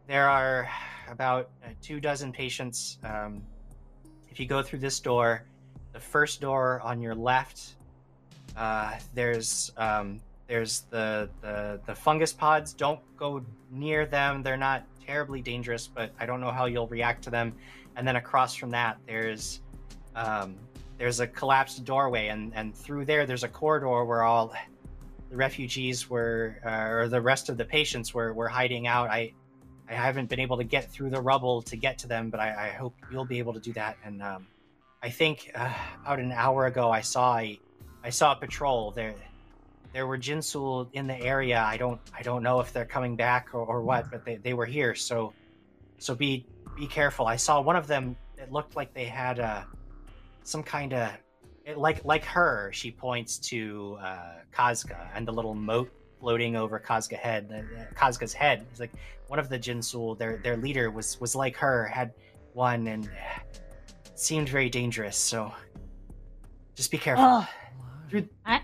there are about uh, two dozen patients. Um, if you go through this door, the first door on your left, uh, there's um, there's the, the the fungus pods. Don't go near them. They're not terribly dangerous, but I don't know how you'll react to them. And then across from that, there's um, there's a collapsed doorway, and and through there, there's a corridor where all the refugees were, uh, or the rest of the patients were were hiding out. I I haven't been able to get through the rubble to get to them, but I, I hope you'll be able to do that. And um, I think uh, about an hour ago, I saw a, I saw a patrol there. There were Jinsul in the area. I don't I don't know if they're coming back or, or what, but they, they were here. So so be be careful. I saw one of them. It looked like they had uh, some kind of it, like like her. She points to uh, Kazka and the little mote floating over Kazka head. Uh, Kazka's head. It's like one of the Jinsul. Their their leader was was like her. Had one and seemed very dangerous. So just be careful. Oh, Through- I, I,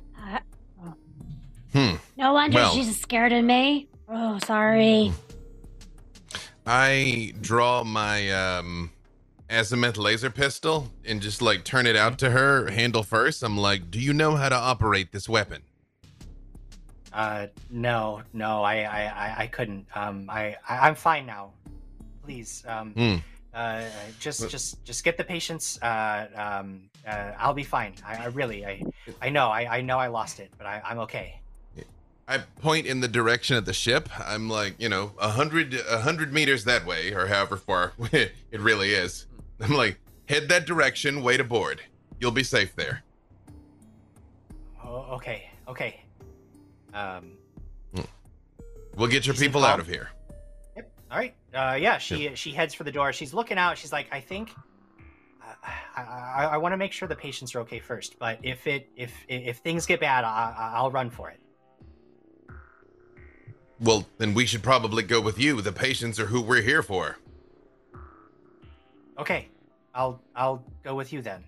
Hmm. no wonder Well- she's scared of me. Oh, sorry. I draw my um azimuth laser pistol and just like turn it out to her, handle first. I'm like, "Do you know how to operate this weapon?" Uh, no, no, I, I, I, I couldn't. Um, I, I, I'm fine now. Please, um, Hmm. uh, just, just, just get the patients. Uh, um, uh, I'll be fine. I, I really, I, I know, I, I know I lost it, but I, I'm okay. I point in the direction of the ship. I'm like, you know, a hundred, a hundred meters that way, or however far it really is. I'm like, head that direction, wait aboard. You'll be safe there. Oh, okay, okay. Um, We'll get your people out of here. Yep. All right. Uh, yeah. She she heads for the door. She's looking out. She's like, I think. Uh, I, I, I want to make sure the patients are okay first. But if it if if things get bad, I- I'll run for it. Well, then we should probably go with you. The patients are who we're here for. Okay. I'll I'll go with you then.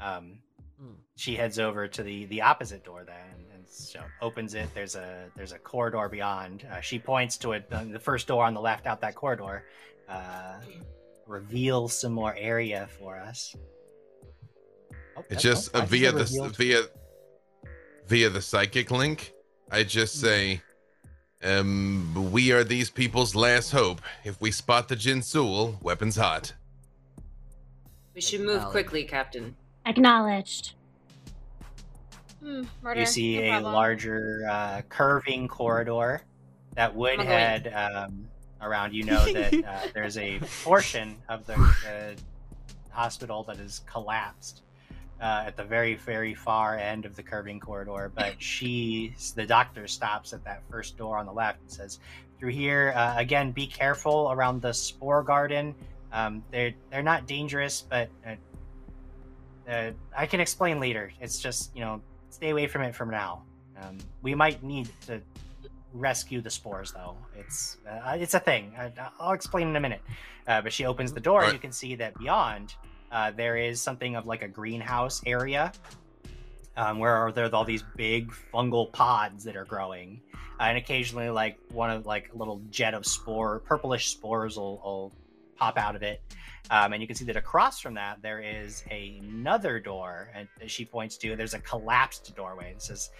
Um, Hmm. she heads over to the the opposite door then and so opens it. There's a there's a corridor beyond. Uh, she points to it. uh, The first door on the left out that corridor. Uh, reveals some more area for us. Oh, It's just oh, uh, via think the revealed- via via the psychic link. I just say, um, we are these people's last hope. If we spot the Jinsul, weapons hot. We should move quickly, Captain. Acknowledged. Hmm, murder. You see no a problem. larger uh, curving corridor that would I'm head um, around. You know that uh, there's a portion of the uh, hospital that is collapsed uh, at the very, very far end of the curving corridor. But she, the doctor, stops at that first door on the left and says, "Through here, uh, again, be careful around the spore garden. Um, they're they're not dangerous, but." Uh, uh, I can explain later. It's just you know stay away from it from now. Um, we might need to rescue the spores, though. It's uh, it's a thing. I, I'll explain in a minute. Uh, but she opens the door, and Right. you can see that beyond uh, there is something of like a greenhouse area. Um, where there's all these big fungal pods that are growing, uh, and occasionally, like one of like a little jet of spore, purplish spores will, will pop out of it. Um, and you can see that across from that there is another door, and she points to. There's a collapsed doorway. It says,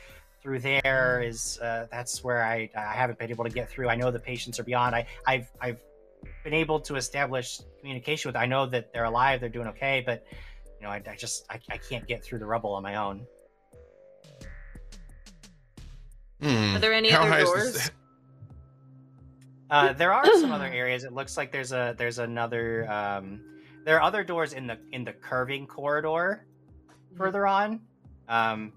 "Through there is uh, that's where I I haven't been able to get through. I know the patients are beyond. I I've I've been able to establish communication with. I know that they're alive. They're doing okay, but you know I, I just I, I can't get through the rubble on my own. Hmm. Are there any How other doors? this- Uh, there are some other areas. It looks like there's a there's another. Um, there are other doors in the in the curving corridor further on, um,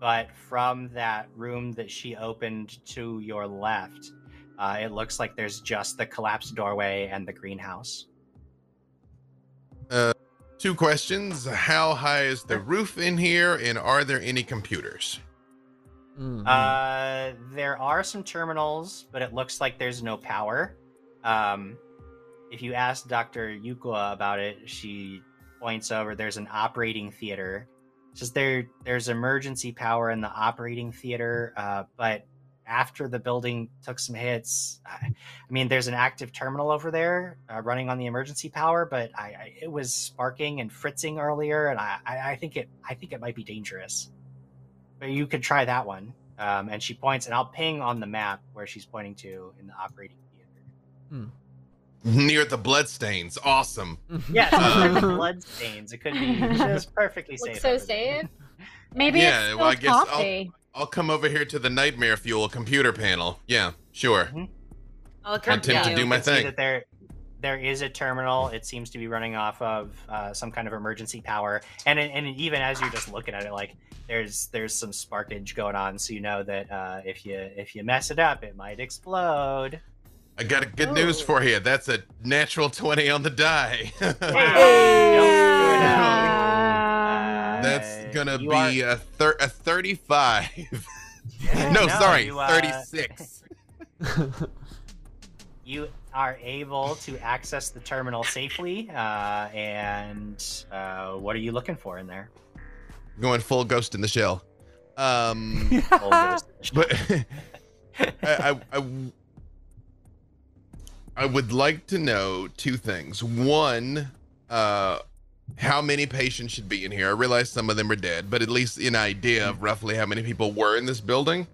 but from that room that she opened to your left, uh, it looks like there's just the collapsed doorway and the greenhouse. Two questions. How high is the roof in here, and are there any computers? Mhm. Uh, there are some terminals, but it looks like there's no power. Um, if you ask Dr. Yukua about it, she points over. There's an operating theater. Says there there's emergency power in the operating theater, uh, but after the building took some hits, I, I mean, there's an active terminal over there uh, running on the emergency power, but I, I it was sparking and fritzing earlier, and I, I, I think it I think it might be dangerous but you could try that one. Um, and she points, and I'll ping on the map where she's pointing to in the operating theater. Hmm. Near the bloodstains. Awesome. Yeah, Uh, it's. It could be just perfectly safe. Looks so safe. Maybe Yeah, it's well, I guess coffee. I'll come over here to the nightmare fuel computer panel. Yeah, sure. I'll I accompany tend to do my can see thing. that there, there is a terminal. It seems to be running off of uh, some kind of emergency power, and and even as you're just looking at it, like there's there's some sparkage going on, so you know that uh, if you if you mess it up, it might explode. I got a good news for you. That's a natural 20 on the die. Uh, That's gonna you be are- a, thir- a 35. Yeah, no, sorry, you, uh, 36. you are able to access the terminal safely. Uh, and uh, what are you looking for in there? Going full ghost in the shell. Um, but I, I, I, I would like to know two things. One, uh, how many patients should be in here? I realize some of them are dead, but at least an idea of roughly how many people were in this building.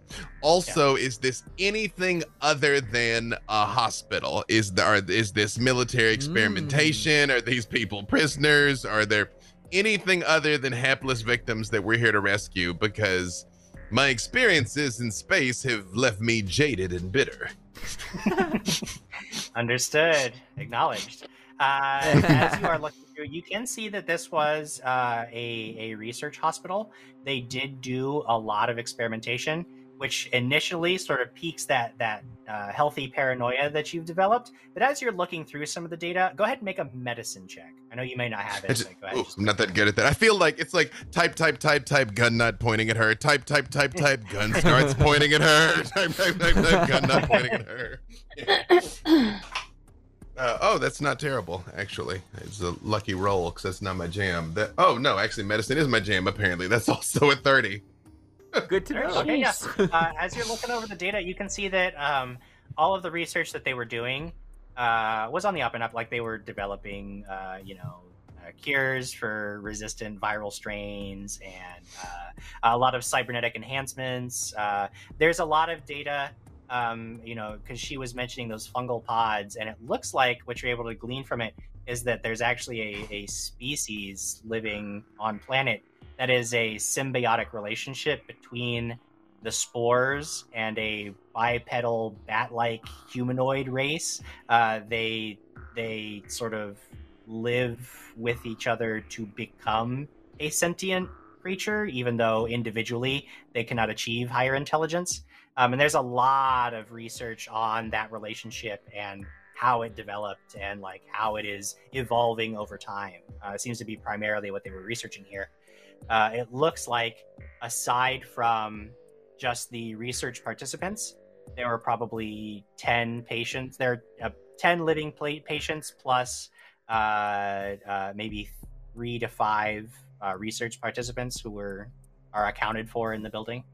Also, is this anything other than a hospital? Is there is this military experimentation? Are these people prisoners? Are there anything other than hapless victims that we're here to rescue? Because my experiences in space have left me jaded and bitter. Understood. Acknowledged. Uh, as you are looking through, you can see that this was uh, a, a research hospital. They did do a lot of experimentation, which initially sort of piques that that uh, healthy paranoia that you've developed. But as you're looking through some of the data, go ahead and make a medicine check. I know you may not have it. just, but go ahead. oh, I'm not that good at that. I feel like it's like type, type, type, type, gun nut pointing at her. Type, type, type, type, gun starts pointing at her. Type, type, type, type, gun nut pointing at her. Uh, oh, that's not terrible, actually. It's a lucky roll because that's not my jam. That oh no, actually, medicine is my jam. Apparently, that's also a thirty. Good to know. Okay, yeah. Uh, as you're looking over the data, you can see that um, all of the research that they were doing uh, was on the up and up. Like they were developing, uh, you know, uh, cures for resistant viral strains and uh, a lot of cybernetic enhancements. Uh, there's a lot of data, um, you know, because she was mentioning those fungal pods, and it looks like what you're able to glean from it is that there's actually a, a species living on planet that is a symbiotic relationship between the spores and a bipedal bat-like humanoid race. Uh, they they sort of live with each other to become a sentient creature, even though individually they cannot achieve higher intelligence. Um, and there's a lot of research on that relationship and how it developed and like how it is evolving over time. Uh, it seems to be primarily what they were researching here. Uh, it looks like, aside from just the research participants, there were probably 10 patients. There are uh, 10 living patients plus uh, uh, maybe three to five uh, research participants who were are accounted for in the building.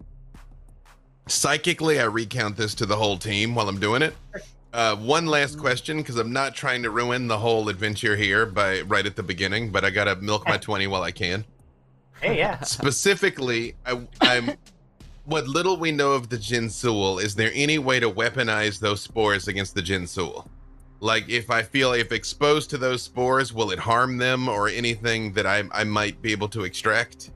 Psychically, I recount this to the whole team while I'm doing it. Uh, one last question, because I'm not trying to ruin the whole adventure here by right at the beginning, but I gotta milk my twenty while I can. Hey, yeah. Specifically, I, I'm. what little we know of the Jinsul, is there any way to weaponize those spores against the Jinsul? Like, if I feel if exposed to those spores, will it harm them or anything that I I might be able to extract?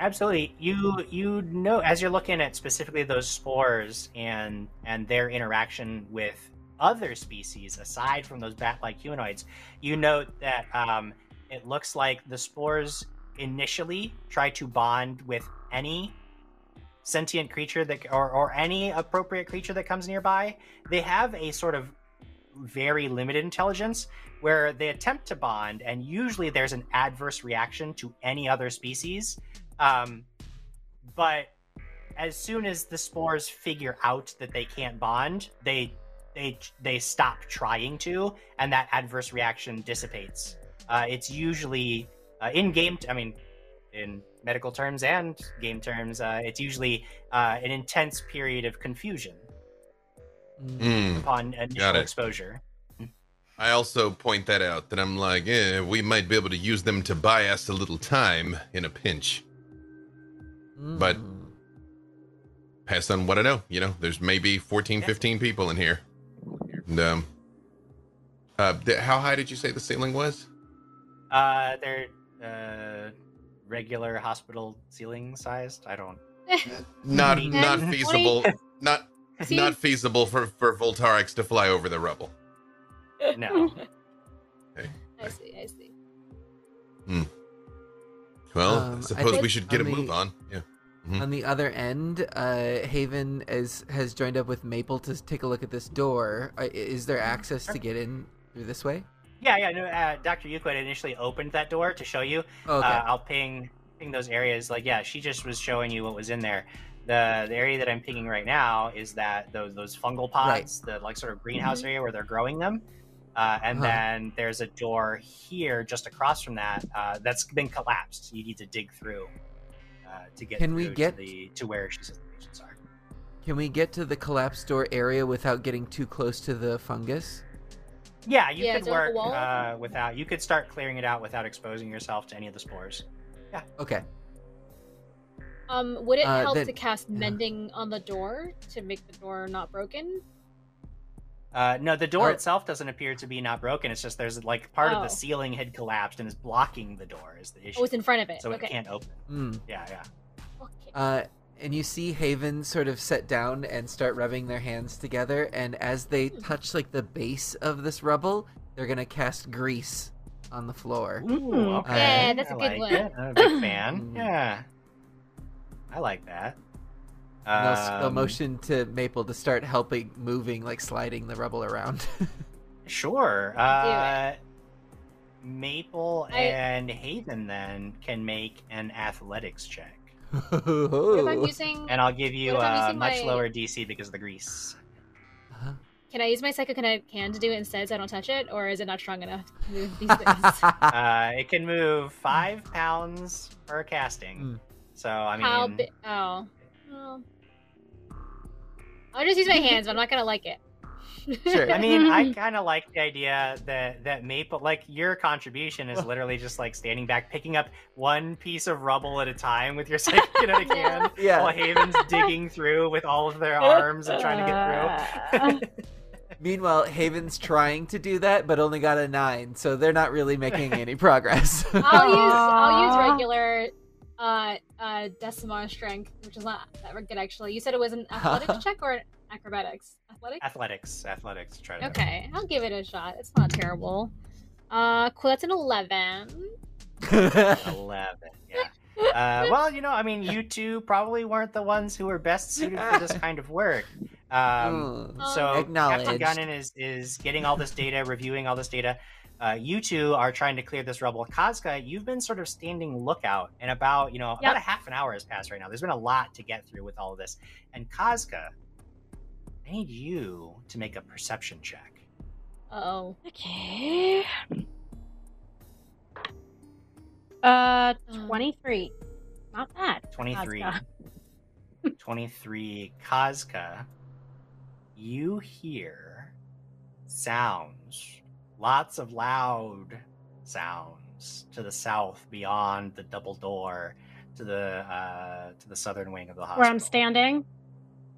Absolutely. You you know as you're looking at specifically those spores and and their interaction with other species aside from those bat-like humanoids, you note that um, it looks like the spores initially try to bond with any sentient creature that or, or any appropriate creature that comes nearby. They have a sort of very limited intelligence where they attempt to bond and usually there's an adverse reaction to any other species um, but as soon as the spores figure out that they can't bond, they they they stop trying to, and that adverse reaction dissipates. Uh, it's usually uh, in game. T- I mean, in medical terms and game terms, uh, it's usually uh, an intense period of confusion Mm, upon initial exposure. I also point that out that I'm like, eh, we might be able to use them to buy us a little time in a pinch. But Mm. pass on what I know. You know, there's maybe 14, 15 people in here. And, um, uh, th- how high did you say the ceiling was? Uh, they're uh, regular hospital ceiling sized. I don't. Not not feasible. Not See? not feasible for for Volterix to fly over the rubble. No. I see. I see. Well, Um, I I suppose think we should get a on move on. Yeah. Mhm. On the other end, uh, Haven is, has joined up with Maple to take a look at this door. Uh, Is there access to get in through this way? Yeah, yeah. No, uh, Dr. Euclid initially opened that door to show you. Oh, okay. Uh, I'll ping ping those areas. Like, yeah, she just was showing you what was in there. The the area that I'm pinging right now is that those those fungal pods, the like sort of greenhouse area where they're growing them. Uh, and Uh-huh. then there's a door here just across from that uh, that's been collapsed. You need to dig through uh, to get Can we get- to the to where she says the patients are. Can we get to the collapsed door area without getting too close to the fungus? Yeah, you Yeah, could is there like a work uh, without. You could start clearing it out without exposing yourself to any of the spores. Yeah. Okay. Um, would it Uh, help then- to cast yeah. mending on the door to make the door not broken? Uh, no, the door Oh. itself doesn't appear to be not broken. It's just there's like part of Oh. the ceiling had collapsed and is blocking the door is the issue. Oh, it's in front of it. so okay. it can't open. Mm. Yeah, yeah. Okay. Uh, and you see Haven sort of set down and start rubbing their hands together, and as they touch like the base of this rubble, they're gonna cast grease on the floor. Ooh, okay. Yeah, that's a I good like one. it. I'm a big fan. Mm. yeah, I like that. And they'll, s- they'll Um, motion to Maple to start helping moving, like sliding the rubble around. Sure. it. Uh, Maple I- and Haven then can make an athletics check, What if I'm using? and I'll give you What if I'm a using much my- lower DC because of the grease. Uh-huh. Can I use my psychokinetic hand to do it instead, so I don't touch it, or is it not strong enough to move these things? Uh, it can move five pounds per casting. Mm. So I mean, How big? Oh. Well, I'll just use my hands, but I'm not gonna like it. Sure. I mean, I kind of like the idea that that Maple, like your contribution, is literally just like standing back, picking up one piece of rubble at a time with your psychokinetic hand, Yeah. while Haven's digging through with all of their arms and trying to get through. Um, Meanwhile, Haven's trying to do that, but only got a nine, so they're not really making any progress. I'll use I'll use regular uh uh Decimar strength, which is not that good actually. You said it was an athletics check or an acrobatics? Athletics? athletics, athletics. Try to. Okay, I'll give it a shot. It's not terrible. Uh cool, that's an eleven. Eleven. Yeah. Uh, well, you know, I mean, you two probably weren't the ones who were best suited for this kind of work. Um, Mm. so Captain Acknowledged. Gunnin is is getting all this data, reviewing all this data. Uh, you two are trying to clear this rubble. Kazka, you've been sort of standing lookout, and about you know Yep. about a half an hour has passed right now. There's been a lot to get through with all of this. And Kazka, I need you to make a perception check. Uh-oh. Okay. Uh, Um, 23. Not bad. 23. Kazka. 23 Kazka, you hear sounds, lots of loud sounds to the south beyond the double door to the uh, to the southern wing of the hospital. Where I'm standing?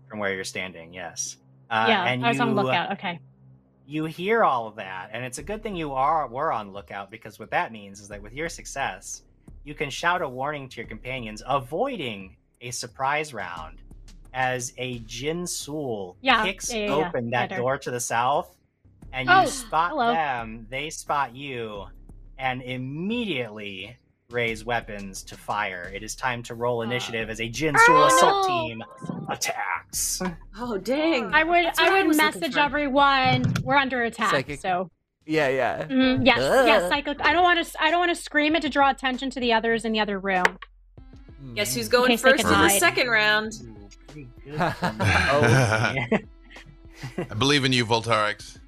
From where you're standing, yes. Uh, yeah, and I was on you, lookout. Okay. you hear all of that and it's a good thing you are were on lookout because what that means is that with your success you can shout a warning to your companions avoiding a surprise round as a Jinsul Yeah, kicks yeah, yeah. open that Better. door to the south and Oh, you spot hello. them they spot you and immediately raise weapons to fire it is time to roll initiative as a Jin Sul Oh, assault no. team attacks Oh dang! I would That's I I would was message everyone. We're under attack. Psychic- So yeah, yeah. Mhm, yes, yes, Ugh. cyclic. I don't want to. I don't want to scream it to draw attention to the others in the other room. Hmm. Guess who's going case first in the second round? Ooh, pretty good. Oh. I believe in you, Volterix.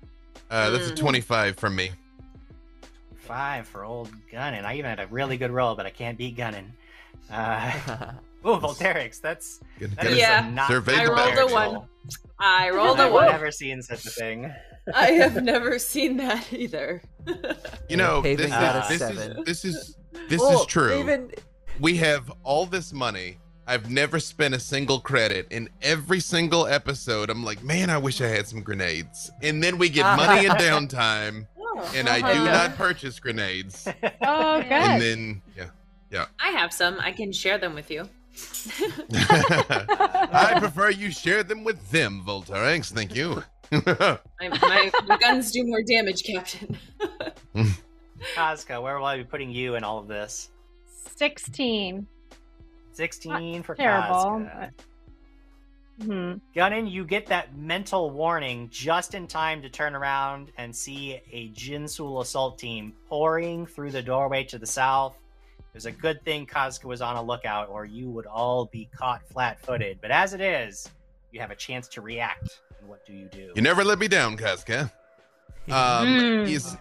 Uh, that's a Mm. 25 from me. Five for old Gunnin. I even had a really good roll, but I can't beat Gunnin. Uh, oh, Volterix, that's Good, that good. is Yeah. a not Survey I the rolled a one. I rolled a I've one. never seen such a thing. I have never seen that either. You know, Haven this, got is, this, is, this is this is true. Haven, we have all this money. I've never spent a single credit in every single episode. I'm like, man, I wish I had some grenades. And then we get money and downtime, oh, and oh I do not purchase grenades. Oh, good. And then, yeah. I have some. I can share them with you. I prefer you share them with them, Volterix. Thank you. My, my, my guns do more damage, Captain. Kazka, where will I be putting you in all of this? Sixteen. 16 for terrible, Kazka. Hmm. Gunnin, you get that mental warning just in time to turn around and see a Jinsul assault team pouring through the doorway to the south. It was a good thing Kazka was on a lookout, or you would all be caught flat footed. But as it is, you have a chance to react. And what do you do? you never let me down, Kazka. Um, Mm. is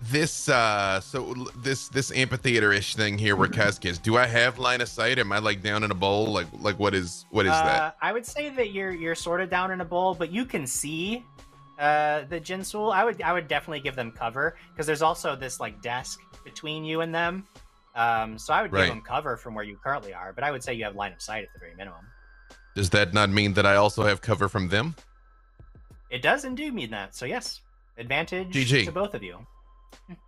this uh so this this amphitheater-ish thing here where Kazka is? Do I have line of sight? Am I like down in a bowl? Like like what is what is Uh, that? I would say that you're you're sort of down in a bowl, but you can see uh, the Jinsul. I would I would definitely give them cover because there's also this like desk between you and them. Um, so I would Right. give them cover from where you currently are, but I would say you have line of sight at the very minimum. Does that not mean that I also have cover from them? It does indeed mean that. So yes, advantage GG. to both of you.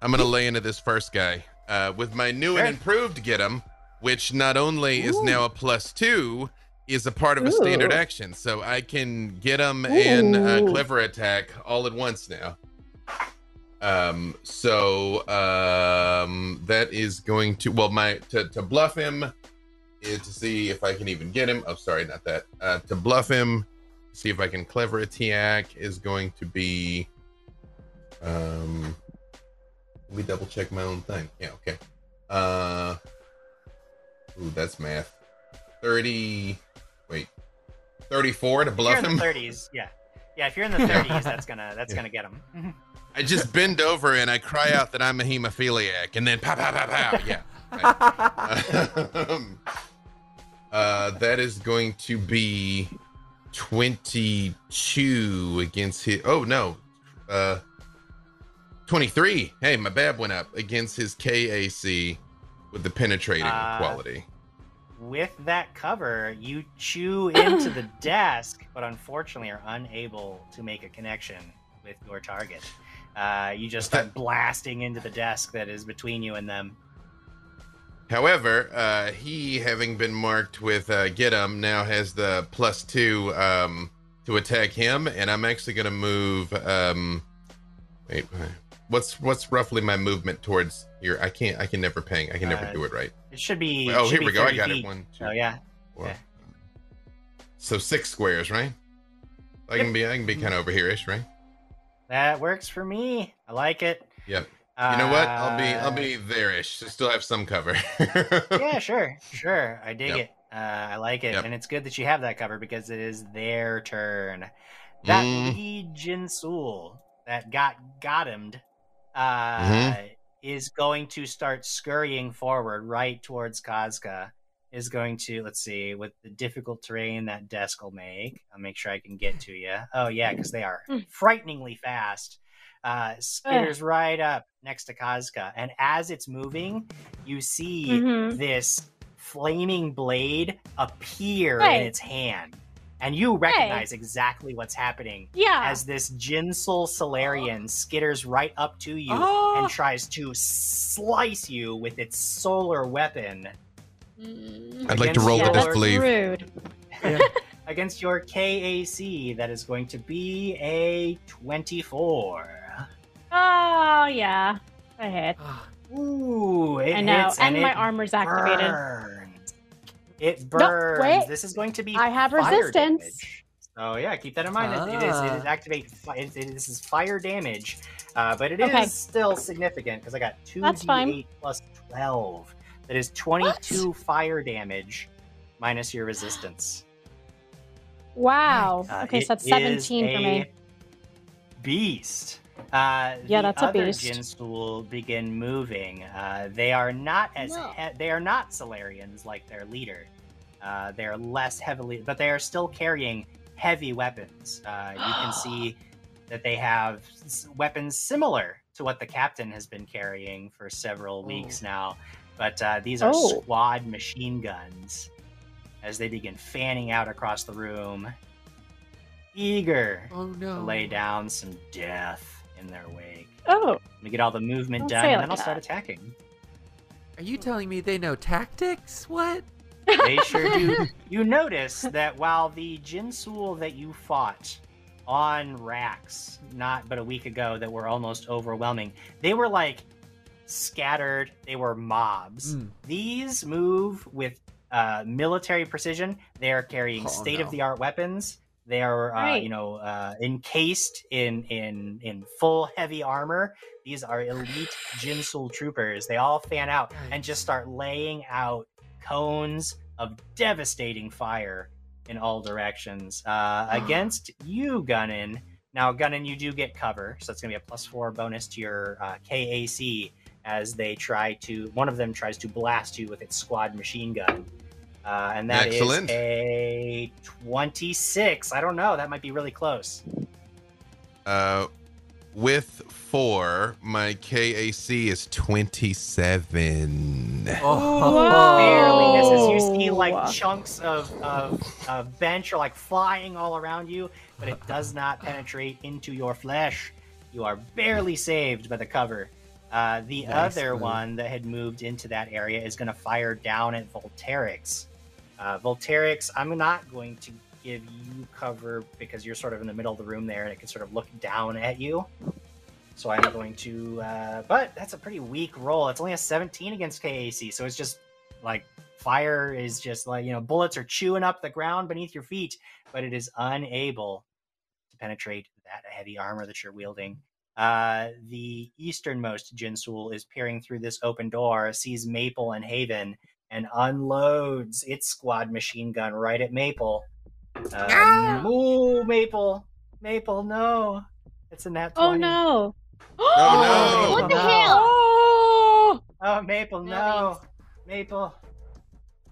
I'm gonna lay into this first guy uh, with my new Sure. and improved get him, which not only is now a plus two, is a part of a standard action, so I can get him and uh, clever attack all at once now. Um, so um, that is going to well, my to, to bluff him is to see if I can even get him. Oh, sorry, not that. Uh, to bluff him, see if I can clever attack is going to be. Um, let me double check my own thing. Yeah, okay. Uh, ooh, that's math. Thirty. Wait, thirty-four to If you're bluff in him. the 30s, yeah, yeah. If you're in the 30s, that's gonna that's Yeah. gonna get him. I just bend over and I cry out that I'm a hemophiliac, and then pow pow pow pow. Yeah. right. Um, uh, that is going to be 22 against his. Oh no, uh, 23. Hey, my bab went up against his KAC with the penetrating Uh, quality. With that cover, you chew into the desk, but unfortunately are unable to make a connection with your target. Uh, you just start blasting into the desk that is between you and them. However, uh, he, having been marked with uh, get him, now has the plus two um, to attack him, and I'm actually going to move. Um, wait, what's what's roughly my movement towards here? I can't. I can never ping. I can never Uh, do it right. It should be. Oh, should here be we go. I got feet. it. One, two, Oh yeah, four. yeah. So six squares, right? I can be. I can be kind of over here-ish, right? that works for me. I like it. Yep. You know what? I'll be. I'll Uh, be there-ish. I still have some cover. yeah, sure, sure. I dig Yep. it. Uh, I like it, Yep. and it's good that you have that cover because it is their turn. That Mm. lead Jinsul that got got him uh, Mm-hmm. is going to start scurrying forward right towards Kazka. Is going to let's see with the difficult terrain that desk will make. I'll make sure I can get to you. Oh yeah, because they are Mm. frighteningly fast. Uh, skitters right up next to Kazka, and as it's moving, you see Mhm. this flaming blade appear in its hand. And you recognize exactly what's happening Yeah. as this Jinsul Solarian skitters right up to you Oh. and tries to slice you with its solar weapon Mm. I'd like to roll yeah, the your- that's disbelief. rude. against your KAC. That is going to be a 24. Oh yeah, I hit. Ooh, it I know, hits and, my it armor's activated. It No, burns. wait. This is going to be I have fire resistance. damage. Oh yeah, keep that in mind. It- it is. It is Ah. activate. It, it, this is fire damage, uh, but it is Okay. still significant because I got two That's d8 plus twelve. That is twenty-two fire damage minus your resistance. Wow. Uh, okay, so that's is seventeen for me. Beast. Uh, Yeah, the that's a other beast. Jinsul begin moving. Uh, they are not as No. he- they are not Solarians like their leader. Uh, they are less heavily, but they are still carrying heavy weapons. Uh, you can see that they have s- weapons similar to what the captain has been carrying for several weeks now. But uh, these are Oh. squad machine guns as they begin fanning out across the room, eager oh no. to lay down some death in their wake. Oh, To get all the movement Don't done, say it and then I'll start attacking. Are you telling me they know tactics? What? They sure do. You notice that while the Jinsul that you fought on racks not but a week ago that were almost overwhelming, they were like scattered, they were mobs. Mm. These move with uh, military precision. They are carrying Oh, state of the art weapons. They are, uh, Right. you know, uh, encased in in in full heavy armor. These are elite Jinsul troopers. They all fan out and just start laying out cones of devastating fire in all directions uh, against you, Gunnin. Now, Gunnin, you do get cover, so it's going to be a plus four bonus to your uh, KAC as they try to. One of them tries to blast you with its squad machine gun. Uh, and that is Excellent. a 26. I don't know. That might be really close. Uh, with four, my KAC is 27. Oh, barely misses. You see Whoa. like chunks of, of, of bench are like flying all around you, but it does not penetrate into your flesh. You are barely saved by the cover. Uh, the Nice other move. one that had moved into that area is going to fire down at Volterix. Uh, Volterix, I'm not going to give you cover because you're sort of in the middle of the room there and it can sort of look down at you. So I'm going to, uh, but that's a pretty weak roll. It's only a 17 against KAC, so it's just like fire is just like you know bullets are chewing up the ground beneath your feet, but it is unable to penetrate that heavy armor that you're wielding. Uh, the easternmost Jinsul is peering through this open door, sees Maple and Haven, and unloads its squad machine gun right at Maple. Um, Ooh, Maple, Maple, no, it's a nat 20. oh no. Oh, no. What the No. hell? Oh, Oh, Maple, No no. Maple,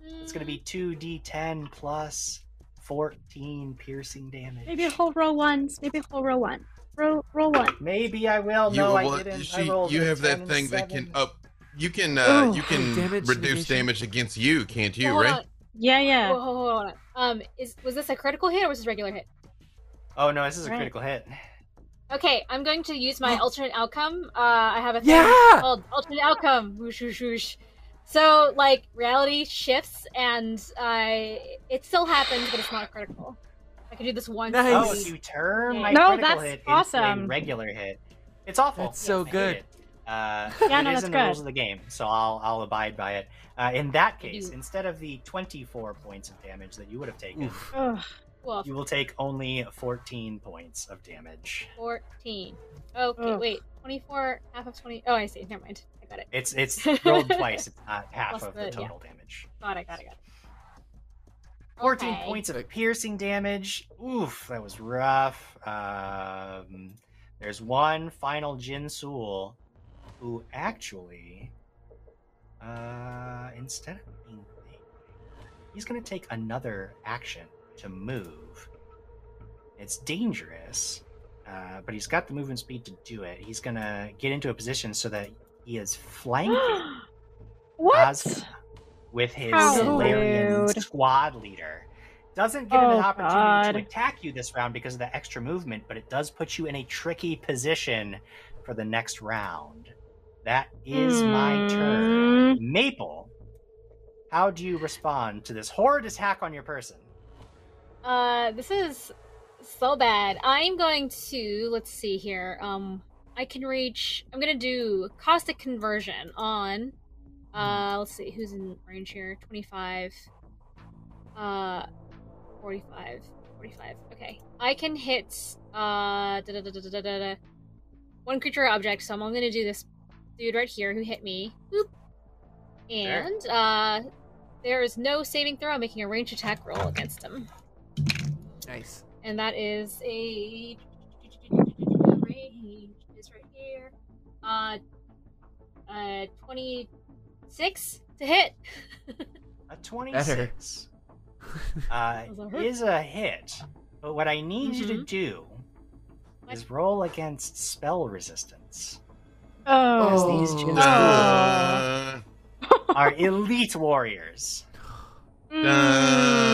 it's going to be 2d10 plus 14 piercing damage. Maybe a whole row ones. Maybe a whole row one. Row roll one. Maybe I will. You, no, well, I didn't. she- I rolled you have that and a thing that can up. You can uh, Oh, you can damage reduce negation. damage against you, can't you? Hold right? on. Yeah, yeah. Whoa, hold on, hold on. Um, is was this a critical hit or was this a regular hit? Oh no, this is a Right. critical hit. Okay, I'm going to use my alternate outcome. Uh, I have a thing Yeah! called alternate outcome. Whoosh, whoosh, whoosh. So, like, reality shifts, and uh, it still happens, but it's not critical. I can do this once. Nice. Oh, you turn my No, critical that's hit into awesome. a regular hit. It's awful. That's so I hate good. It. Uh, Yeah, it no, is that's in the rules of the game, so I'll I'll abide by it. Uh, in that case, do. instead of the 24 points of damage that you would have taken, Oof. You will take only 14 points of damage. 14. Okay, Ugh. wait. 24, half of 20. Oh, I see. Never mind. I got it. It's it's rolled twice. It's not half Plus of the the- total damage. Got it, got it, got it. 14 Okay. points of piercing damage. Oof, that was rough. Um, there's one final Jinsul who actually, uh, instead of being he's going to take another action to move. It's dangerous, uh, but he's got the movement speed to do it. He's going to get into a position so that he is flanking what? With his Solarian squad leader. Doesn't get him an Oh, opportunity to attack you this round because of the extra movement, but it does put you in a tricky position for the next round. That is my turn. Mm. Maple, how do you respond to this horrid attack on your person? Uh, this is so bad. I'm going to let's see here. Um, I can reach. I'm gonna do caustic conversion on. Uh, let's see who's in range here. Twenty-five. Uh, forty-five. Forty-five. Okay, I can hit. Uh, da da da da da da da. One creature or object. So I'm only gonna do this dude right here who hit me. Boop. And uh, there is no saving throw. I'm making a range attack roll against him Nice. and that is a range is right here. Uh, uh, twenty six to hit. A 26 uh, that hurt? is a hit, but what I need you to Mhm. do is roll against spell resistance. Oh. these two Uh, Are elite warriors.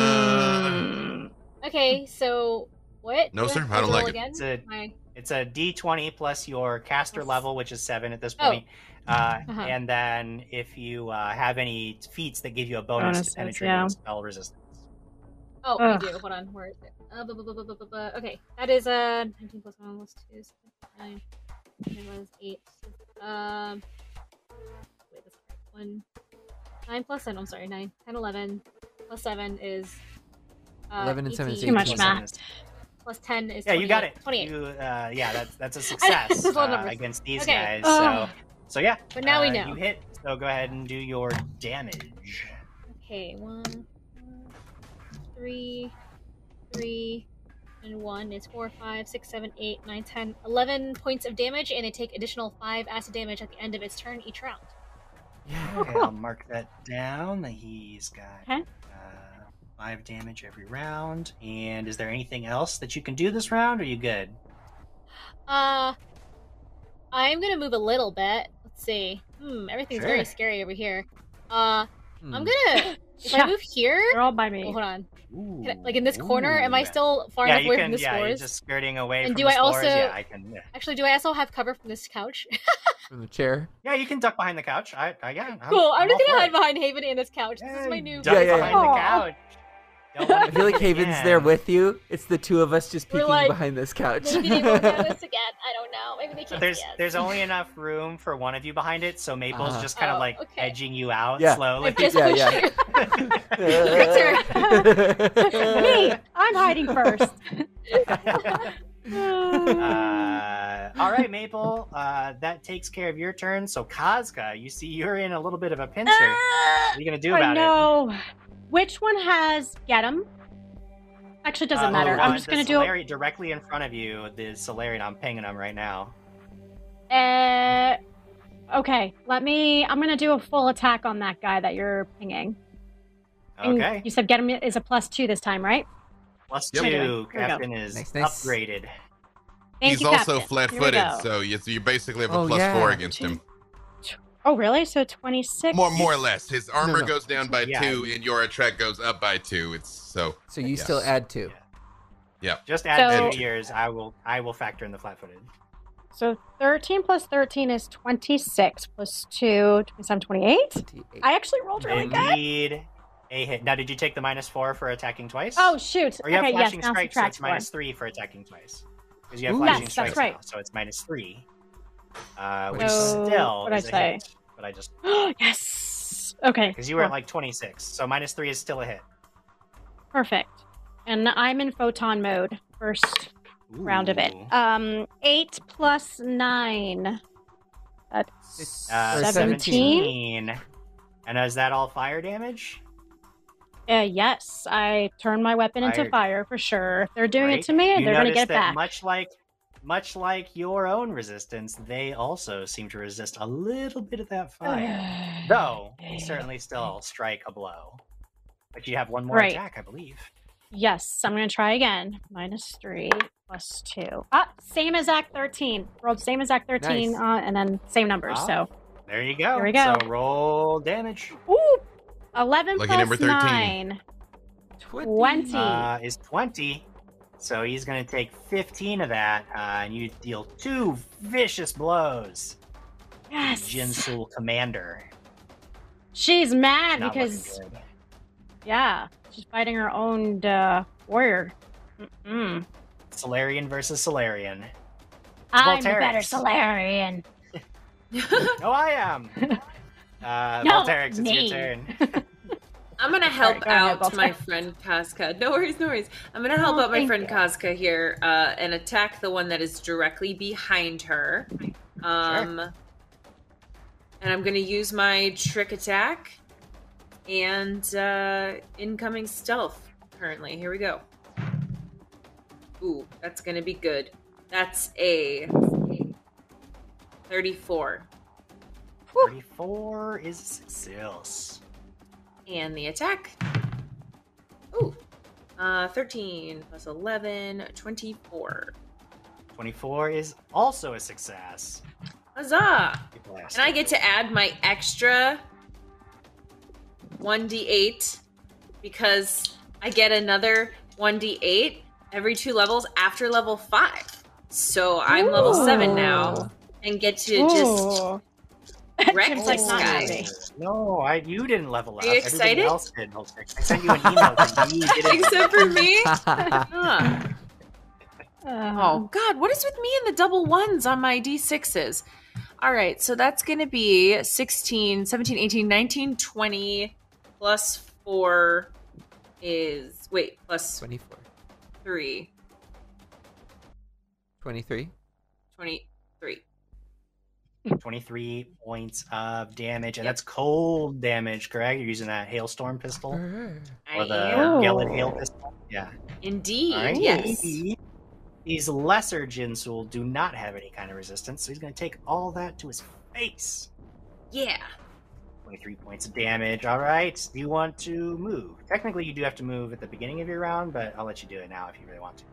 Mm. okay, so what? No, sir, I don't like roll it. It's a My- It's a D20 plus your caster Plus- level, which is seven at this Oh. point. Uh, Uh-huh. And then if you uh, have any feats that give you a bonus Bonuses, to penetrate yeah. spell resistance. oh, I do. Hold on, where is it? Uh, bu- bu- bu- okay, that is uh, 19 plus 1 plus 2 is 9. It was 8. Um, wait, that's not right. 1. 9 plus 7, I'm sorry, 9. 10, 11. Plus 7 is. Uh, 11 and 7 is 18. Too much 18. math. Plus 10 is Yeah, you got it. 28. You, uh, yeah, that's that's a success That's a uh, against these Okay. guys. Ugh. So, so yeah. But now we uh, know. You hit. So go ahead and do your damage. Okay, one, three, three, and one is four, five, six, seven, eight, nine, ten, eleven points of damage, and they take additional five acid damage at the end of its turn each round. Yeah. Okay, I'll mark that down. He's got Okay. uh, five damage every round. And is there anything else that you can do this round? Or are you good? Uh, I'm gonna move a little bit. Let's see. Hmm, everything's very scary over here. Uh, Hmm. I'm gonna. If Yeah, I move here, They're all by me. oh, hold on. Ooh, I- like in this corner, am I still far yeah, enough away can. from the yeah, you're just skirting away And from do the I spores. also- Yeah, I can. Yeah. Actually, do I also have cover from this couch? From the chair. yeah, you can duck behind the couch. I, I yeah. I'm, cool. I'm, just gonna hide it. behind Haven and this couch. this is Yeah, my new. duck Yeah, yeah, behind yeah. the couch. Don't let I feel like Haven's again. there with you. It's the two of us just We're peeking like, behind this couch. Maybe they won't have again. I don't know. Maybe they can't there's see us. there's only enough room for one of you behind it, so Maple's Uh-huh. just kind of Oh, like okay. edging you out Yeah. slowly. I just Yeah, yeah. you. me, I'm hiding first. uh, all right, Maple. Uh, that takes care of your turn. So Kazka, you see you're in a little bit of a pincher. what are you gonna do I about it? Know. Which one has get him? Actually, doesn't Uh, matter. the I'm just gonna do it. Solari- directly in front of you. The Solarian, I'm pinging him right now. Uh, okay, let me. I'm gonna do a full attack on that guy that you're pinging. And Okay. You said get him is a plus two this time, right? Plus Yep. two. Here. Captain is Nice, nice. upgraded. Thank He's you, also Captain. flat Here we footed, so you, you basically have a Oh, plus yeah. four against him. Oh, really? So 26? More more or less. His armor no. goes down by Yeah. two and your attack goes up by two. It's so So you Yes. still add two. Yeah. Just add So- two years. I will. I will factor in the flat-footed. So 13 plus 13 is 26 plus 2, 27, 28. 28. I actually rolled really good. Indeed, a hit. Now, did you take the minus four for attacking twice? Oh, shoot. Or you have okay, yes, flashing now strike, so it's four. minus three for attacking twice. Because you have flashing Yes, strikes that's right. now, so it's minus three. Uh, which So, still what'd I say? hit. But I just yes. Okay. because you were at like twenty six, so minus three is still a hit. Perfect. And I'm in photon mode. First round of it. Um, 8 plus 9. That's Uh, 17. 17. And is that all fire damage? Uh, yes, I turn my weapon into fire for sure. If they're doing it to me, You they're going to get it back. Much like, much like your own resistance, they also seem to resist a little bit of that fire. Though you certainly still strike a blow. But you have one more Right. attack, I believe. Yes, I'm going to try again. Minus 3 plus 2. Ah, same as Act 13. Rolled same as Act 13, Nice. uh, and then same numbers. Ah. So, There you go. There we go. So roll damage. ooh, 11 Lucky plus number 13. 9. 20. Uh, is 20. So he's going to take 15 of that, uh, and you deal two vicious blows. Yes. Jinsul Commander. She's mad Not because, yeah, she's fighting her own uh, warrior. Mm-mm. Solarian versus Solarian. I'm the better. Solarian. No, I am. Uh, No, Volterix, it's me. your turn. I'm gonna help go ahead, out my friend Kazka. No worries, no worries. I'm gonna help Oh, out my friend you. Kazka here uh, and attack the one that is directly behind her. Um, and I'm gonna use my trick attack and uh, incoming stealth. Currently, here we go. Ooh, that's gonna be good. That's a 34. 34 is a success. And the attack. Ooh. Uh, 13 plus 11, 24. 24 is also a success. Huzzah! And I get to add my extra 1d8 because I get another 1d8 every two levels after level 5. So I'm level 7 now and get to just Ooh. wreck Jim's like, not guy. happy. No, I you didn't level up. Are you Everybody else did. I sent you an email. you didn't Except for me? Nice. Huh. Oh God, what is with me and the double ones on my D6s? All right, so that's going to be 16, 17, 18, 19, 20 plus 4 is wait, plus 24. 3, 23. 23. 23 points of damage, and that's cold damage, correct? You're using that hailstorm pistol I or the am. Gellid hail pistol. Yeah. Indeed. All right. Yes. These lesser Jinsul do not have any kind of resistance, so he's going to take all that to his face. Yeah. 23 points of damage. All right. Do you want to move? Technically, you do have to move at the beginning of your round, but I'll let you do it now if you really want to.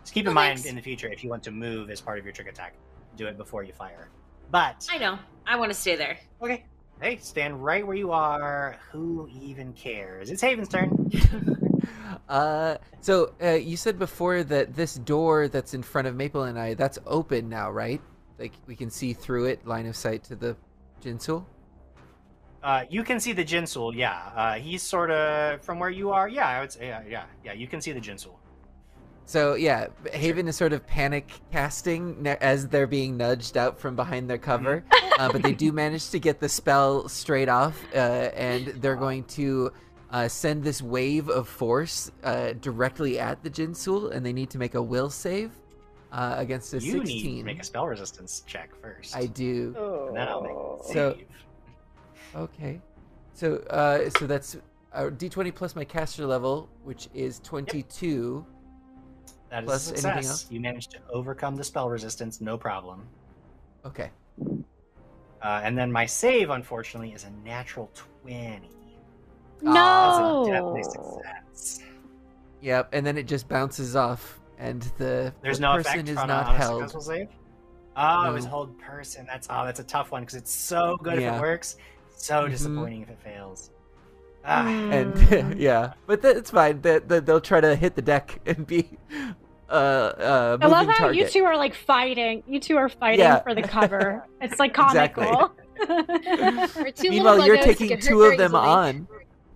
Just keep in Oh, mind thanks. in the future if you want to move as part of your trick attack, do it before you fire. But I know. I want to stay there. okay, hey, stand right where you are. Who even cares? It's Haven's turn. Uh, so uh, you said before that this door that's in front of Maple and I, that's open now, right? Like we can see through it, line of sight to the Jinsul. Uh, you can see the Jinsul. Yeah, uh, he's sort of from where you are. Yeah, I would say. Yeah, yeah, yeah. You can see the Jinsul. So yeah, Haven is sort of panic casting as they're being nudged out from behind their cover, uh, but they do manage to get the spell straight off, uh, and they're going to uh, send this wave of force uh, directly at the Jinsul, and they need to make a will save uh, against a you need to sixteen. make a spell resistance check first. I do. And then I'll make a So- Okay. So uh so that's uh, d20 plus my caster level, which is 22. That is plus a anything success. else? You managed to overcome the spell resistance, no problem. Okay. Uh, and then my save, unfortunately, is a natural 20. No. That's a success. Yep, and then it just bounces off, and the, There's the no person effect is on, not a, held. save. Oh, it was hold person. That's oh, that's a tough one because it's so good if it works, so Mhm. disappointing if it fails. Ah, And Mm. yeah, but that's fine. That that they'll try to hit the deck and be uh uh I love moving how you two are like fighting. You two are fighting Yeah. for the cover. It's like Exactly. comical. We're Meanwhile, you're taking two of them easily. on.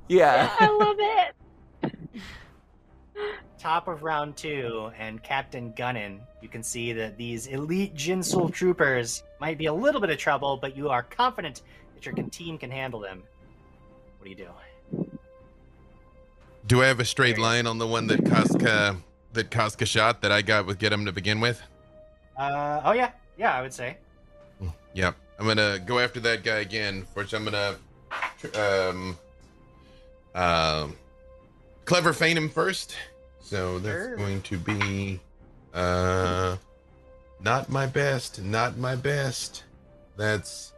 Yeah. I love it. top of round two, and Captain Gunnin, you can see that these elite Jinsul troopers might be a little bit of trouble, but you are confident that your team can handle them. What do you do? Do I have a straight There you go. line on the one that Kazka that Kazka shot that I got with get him to begin with? Uh, oh yeah, yeah, I would say. Yep. I'm gonna go after that guy again, which I'm gonna um um clever feign him first. So that's Sure. going to be uh not my best, not my best. That's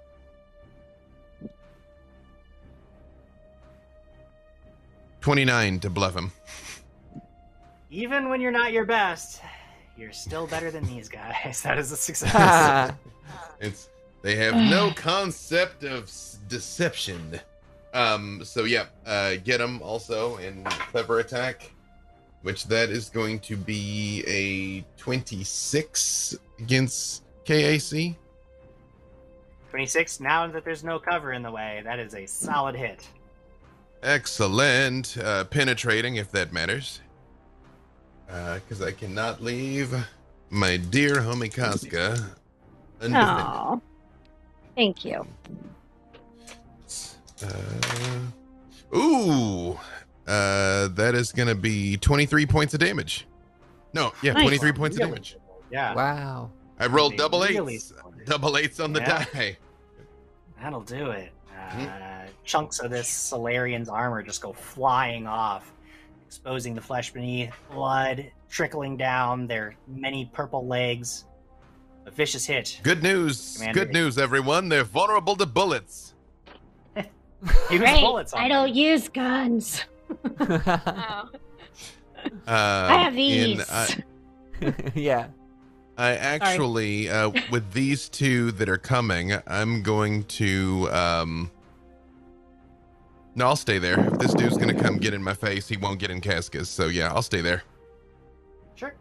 twenty-nine to bluff him. Even when you're not your best, you're still better than these guys. That is a success. It's they have no concept of deception. Um. So yeah, uh, get him also in clever attack, which that is going to be a twenty-six against KAC. 26. Now that there's no cover in the way, that is a solid hit. Excellent. Uh, penetrating, if that matters. Because I cannot leave my dear homie Kazka undefended. Oh, thank you. Uh, ooh, uh, that is gonna be 23 points of damage. No, yeah, Nice. 23 points of damage. Yeah. wow. I rolled They double really eights, solid. double eights on the Yeah. die. That'll do it. Uh, Mhm. Chunks of this Solarian's armor just go flying off, exposing the flesh beneath, blood trickling down their many purple legs. A vicious hit. Good news, Commander. good news, everyone. They're vulnerable to bullets. Use Great. bullets on I them. don't use guns. Oh. Uh, I have in- these. I, yeah. I actually, uh, with these two that are coming, I'm going to. Um, no, I'll stay there. If this dude's gonna come get in my face, he won't get in Kazka's. So yeah, I'll stay there. Sure.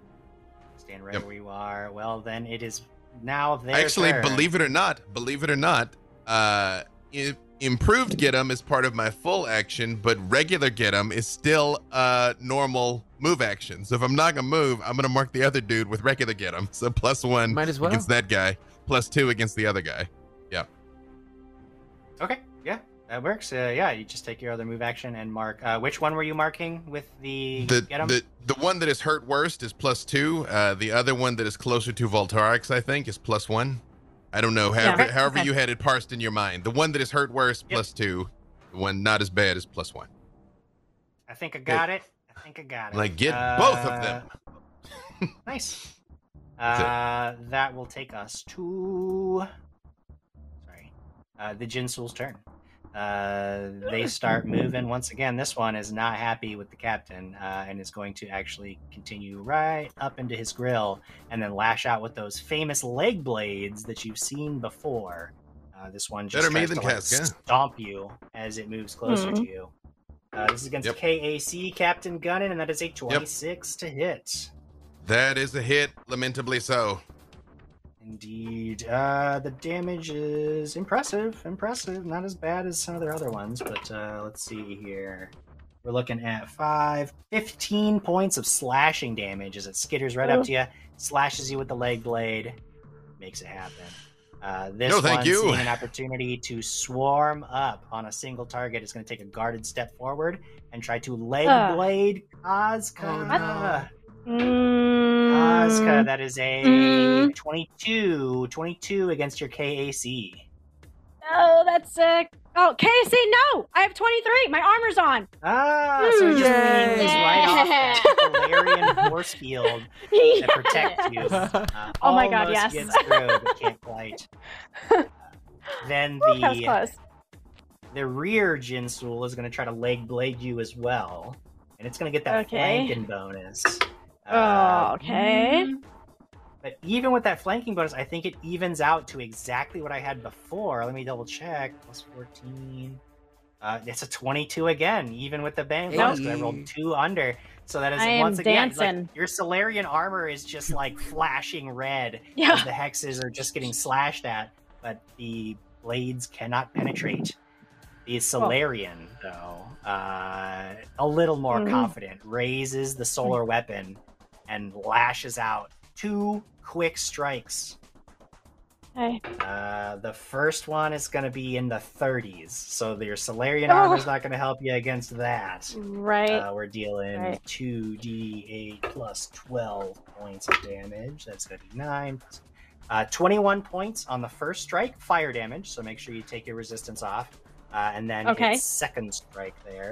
Stand right Yep. where you are. Well, then it is now their Actually, turn. believe it or not, believe it or not, uh, i improved get 'em is part of my full action, but regular get get 'em is still a normal move action. So if I'm not gonna move, I'm gonna mark the other dude with regular get 'em. So plus one Might as well. against that guy, plus two against the other guy. Yeah. Okay, yeah, that works. Uh, yeah, you just take your other move action and mark. Uh, which one were you marking with the, The get 'em? the the one that is hurt worst is plus two. Uh, the other one that is closer to Volterix, I think, is plus one. I don't know. However, Okay, however okay. you had it parsed in your mind. The one that is hurt worst Yep. plus two. The one not as bad is plus one. I think I got it. I think I got it. Like get both of Uh, them. Nice. Uh, that will take us to. Sorry. Uh, the Jinsul's turn. Uh, they start moving once again. This one is not happy with the captain uh, and is going to actually continue right up into his grill and then lash out with those famous leg blades that you've seen before. Uh, this one just Better tries than to like, Kazka. stomp you as it moves closer Mhm. to you. Uh, this is against Yep. KAC Captain Gunnin, and that is a 26 to hit. That is a hit, lamentably so. Indeed. Uh, the damage is impressive. Impressive. Not as bad as some of their other ones, but uh, let's see here. We're looking at 5, 15 points of slashing damage as it skitters right up Oh. to you, slashes you with the leg blade, makes it happen. Uh, this No, thank one, you. seeing an opportunity to swarm up on a single target, is going to take a guarded step forward and try to leg Ugh. blade Ozka. Oh, no. Ozka, Mm, that is a Mm. 22, 22 against your KAC. oh, that's sick. Oh, KC, no! I have 23. My armor's on. Ah, so he just Yay. leans right off that Valerian force field that protects you. Uh, Oh my God, almost yes. Gets through, but can't quite. Uh, then Ooh, that was the close. the rear Jinsul is going to try to leg blade you as well. and it's going to get that Okay. flanking bonus. Oh, Uh, okay. But even with that flanking bonus, I think it evens out to exactly what I had before. Let me double check. Plus 14. Uh, it's a 22 again, even with the bang bonus. I rolled two under. So that is I once again, like, your Solarian armor is just like flashing red Yeah. the hexes are just getting slashed at, but the blades cannot penetrate. The Solarian, though, uh, a little more Mhm. confident, raises the solar weapon and lashes out two quick strikes. Okay. Uh, the first one is going to be in the 30s, so your Solarian Oh. armor is not going to help you against that. Right. Uh, we're dealing Right. 2d8 plus 12 points of damage. That's going to be 9. Uh, 21 points on the first strike, fire damage, so make sure you take your resistance off. Uh, and then Okay. second strike there.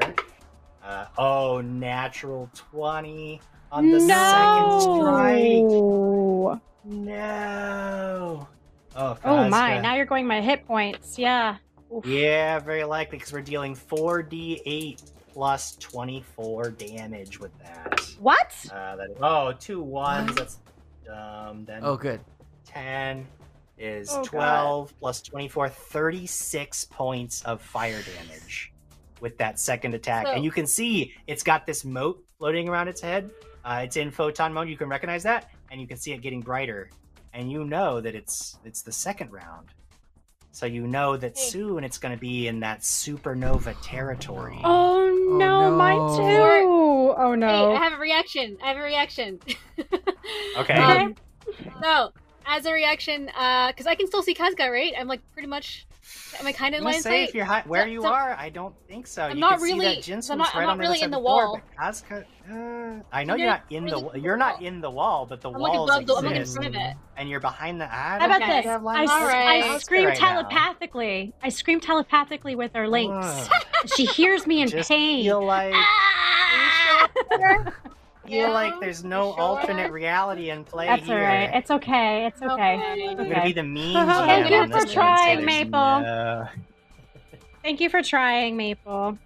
Uh, oh, natural 20 on the second strike. no. No. Oh, Oh my! Now you're going my hit points. Yeah. Oof. Yeah, very likely because we're dealing 4d8 plus 24 damage with that. What? Uh, that oh, two ones. That's um. Then Oh, good. 10 is Oh, God. 12 plus 24, 36 points of fire damage with that second attack. So- and you can see it's got this mote floating around its head. Uh, it's in photon mode. You can recognize that, and you can see it getting brighter. And you know that it's it's the second round. So you know that Hey. soon it's going to be in that supernova territory. Oh no, no. mine too. Oh no. Hey, I have a reaction. I have a reaction. Okay. Um, so, as a reaction, because I can still see Kazka, right? I'm like pretty much. Am I kind of in line say if you're hi- where you are, I don't think so. I'm you not can see really- that I'm not- I'm right not really in the wall. but Kazka, uh, I know I'm you're not in really the. You're not in the wall, but the I'm walls above the- I'm looking in front of it. and you're behind the. I How about this? I. I scream right now. telepathically. I scream telepathically with her links. She hears me in Just pain. feel like Ah! feel Yeah. like there's no sure? alternate reality in play That's here. all right. It's okay. It's okay. Okay. I'm gonna be the mean Thank GM you on for this one and say trying, Maple. no- Thank you for trying, Maple.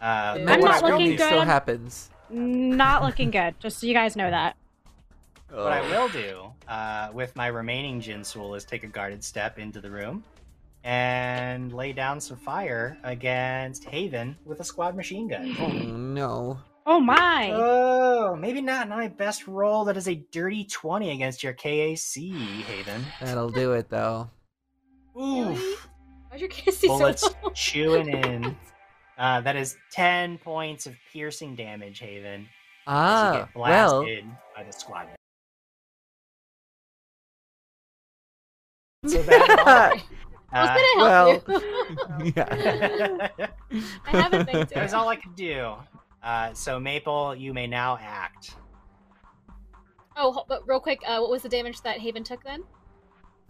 Uh, I'm I'm not I looking good. Scrutiny still happens. Not looking good. Just so you guys know that. What I will do uh, with my remaining Jinsul is take a guarded step into the room and lay down some fire against Haven with a squad machine gun. Oh no. Oh my! Oh, maybe not my best roll. That is a dirty 20 against your KAC, Haven. That'll do it though. Really? Oof. Why's your kiss so Bullets low? chewing in. Uh, that is 10 points of piercing damage, Haven. as you Ah, get well, blasted by the squad. So that I was uh, gonna help you. yeah. I have a thing That too. was all I could do. Uh, so Maple, you may now act. Oh, but real quick, uh, what was the damage that Haven took then?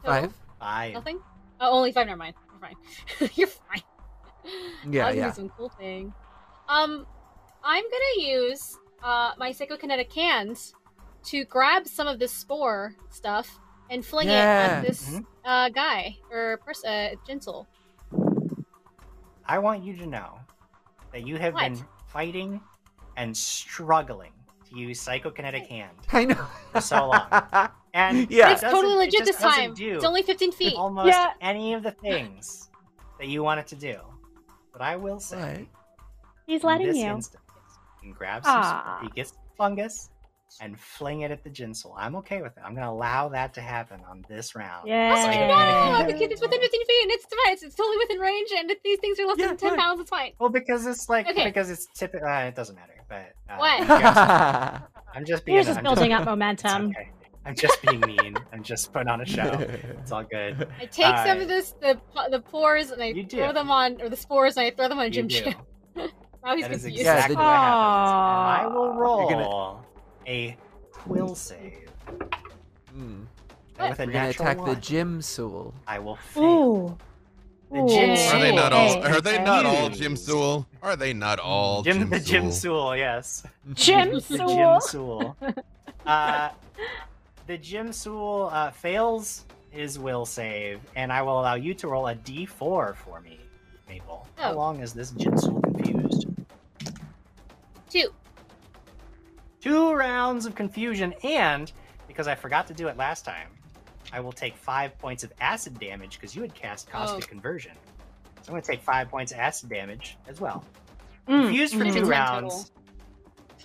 Total? Five. Five. Nothing. Oh, only five. Never mind. You're fine. You're fine. Yeah, I was gonna yeah. do some cool thing. Um, I'm gonna use uh my psychokinetic hands to grab some of this spore stuff and fling it at this Mhm. uh guy or person, uh, Jinsul. I want you to know that you have What? been fighting and struggling to use psychokinetic hand I know. for so long. And Yeah. It's doesn't- totally legit just this time. Do It's only 15 feet. almost Yeah. any of the things that you want it to do. But I will say, He's letting this you. instance, you can grab some he gets fungus and fling it at the Jinsul. I'm okay with it. I'm going to allow that to happen on this round. That's what you Yeah. know. Because it's within 15 feet and it's fine. It's, it's totally within range, and if these things are less Yeah, than 10 yeah. pounds, it's fine. Well, because it's like Okay. because it's typical. Uh, it doesn't matter. But uh, What? I'm just being. You're just I'm building up momentum. okay. I'm just being mean. I'm just putting on a show. It's all good. I take some of this, the the pores, and I You do. throw them on, or the spores, and I throw them on You Jim do. Jim. Now he's That is confused. Yeah, exactly the- what happens. I will roll You're gonna- a quill save. Hmm. And with a We're gonna natural attack the one, gym soul. I will fail. Ooh. The Ooh. Jim Are they not all? Are they not all Jim Sewell? Are they not all Jim, Jim, the Jim Sewell? Sewell, yes. Jim the Sewell. Jim Sewell. Uh, the Jim Sewell uh, fails his will save, and I will allow you to roll a d4 for me, Maple. How Oh. long is this Jim Sewell confused? Two. Two rounds of confusion, and because I forgot to do it last time, I will take five points of acid damage because you had cast Cosmic Oh. Conversion. So I'm going to take five points of acid damage as well. Mm, Confused for two Ten rounds. total.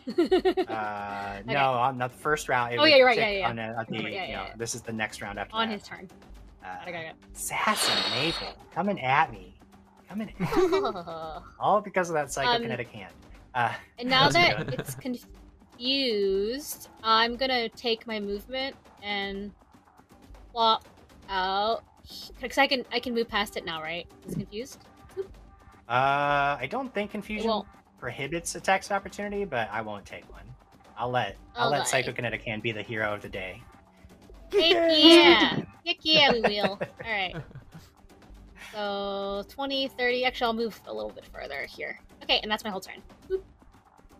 Uh, Okay. No, on the first round. it Oh, yeah, you're right, yeah, yeah, On, uh, on the, Yeah, yeah, you know, yeah. This is the next round after On that. his turn. Uh, Got it, got it, Sassy Maple coming at me. Coming at me. All because of that Um, psychokinetic hand. Uh, And now that good. it's confused, I'm gonna take my movement and flop out because I can I can move past it now, right? It's confused. uh, I don't think confusion prohibits attacks of opportunity, but I won't take one. I'll let I'll let Alright. psychokinetic hand be the hero of the day. heck yeah, heck yeah, we will. All right. So 20, 30. Actually, I'll move a little bit further here. Okay, and that's my whole turn.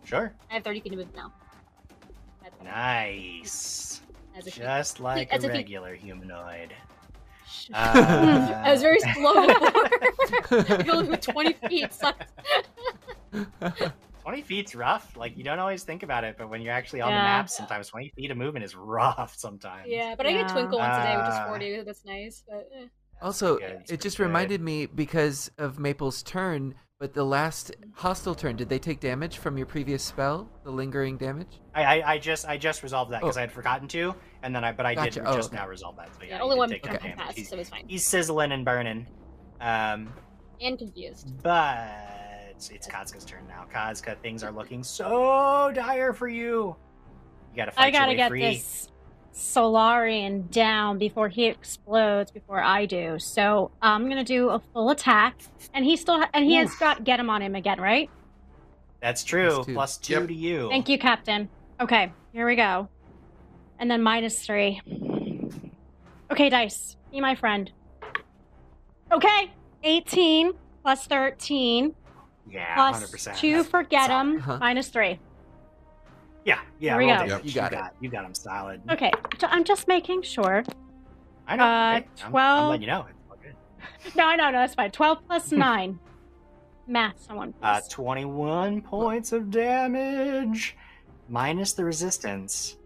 Sure. I have 30 feet to move now. That's Nice. As a feat. Just like a As a feat. regular humanoid. Uh, I was very slow before. I can only move 20 feet. Sucked. 20 feet's rough. Like, you don't always think about it, but when you're actually on the map, sometimes 20 feet of movement is rough sometimes. Yeah, but I get Twinkle once a day, which is Ah. 40. That's nice. But eh. Also, it just good. reminded me because of Maple's turn, but the last hostile turn, did they take damage from your previous spell? The lingering damage? I, I, I just I just resolved that because Oh. I had forgotten to, and then I but I Gotcha. did Oh, just okay. now resolve that. So yeah, yeah, only one take can that come damage. past, He's, so it's fine. he's sizzling and burning. Um, And confused. but it's Kazka's turn now. Kazka, things are looking so dire for you. You gotta fight I gotta your way get free. this Solarian down before he explodes before I do. So I'm gonna do a full attack, and he still ha- and he has got get him on him again, right? That's true. Plus two. Plus two Yep. to you. Thank you, Captain. Okay, here we go, and then minus three. Okay, dice, be my friend. Okay, 18 plus 13 Yeah, plus hundred percent. two for get him Huh? minus three. Yeah, yeah. Here we roll go. Yep. You got it. You got him solid. Okay, I'm just making sure. I know. Uh, hey, I'm- I'm, letting you know. It's all good. No, I know, no, that's fine. 12 plus 9. Math, someone. Uh, 21 points of damage, minus the resistance.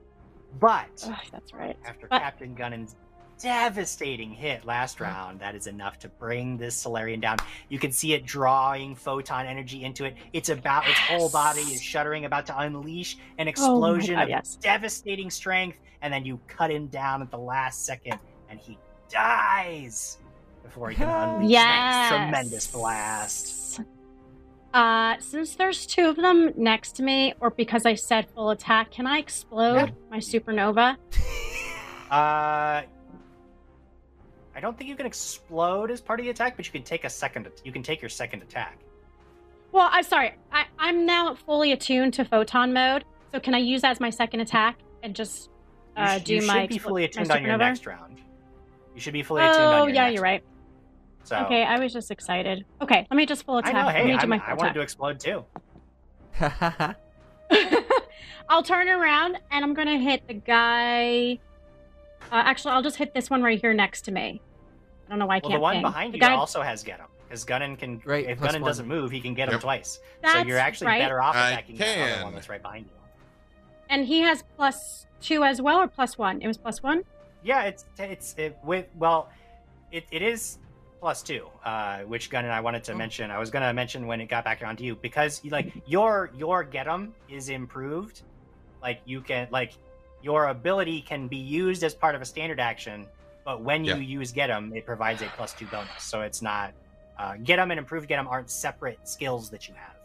But Ugh, that's right. after But- Captain Gunnin's devastating hit last round, that is enough to bring this Solarian down. You can see it drawing photon energy into it. It's about its whole body is shuddering, about to unleash an Oh explosion God, of yes. devastating strength, and then you cut him down at the last second, and he dies before he can unleash Yes. tremendous blast. Uh, since there's two of them next to me, or because I said full attack, can I explode my supernova? Uh, I don't think you can explode as part of the attack, but you can take a second. You can take your second attack. Well, I'm sorry. I, I'm now fully attuned to photon mode, so can I use that as my second attack and just You, uh, sh- do you my should be expl- fully attuned on your supernova? next round. You should be fully attuned on your. Oh, your yeah, you're right. So, Okay, I was just excited. Okay, let me just full attack. I know. let Hey, me do I'm- my I wanted to explode too. I'll turn around and I'm gonna hit the guy. Uh, actually, I'll just hit this one right here next to me. I don't know why I Well, can't. the one ping. behind The you guy- also has get him because Gunnin can. Right, if plus Gunnin one. doesn't move, he can get him Yep. twice. so you're actually right. better off I attacking the other one that's right behind you. And he has plus two as well, or plus one? It was plus one. Yeah, it's it's it, with well, it, it is plus two, uh, which gun and I wanted to Oh. mention. I was gonna mention when it got back around to you because like your your get 'em is improved. Like you can like your ability can be used as part of a standard action, but when you Yeah. use get 'em, it provides a plus two bonus. So it's not uh, get 'em and improved get 'em aren't separate skills that you have.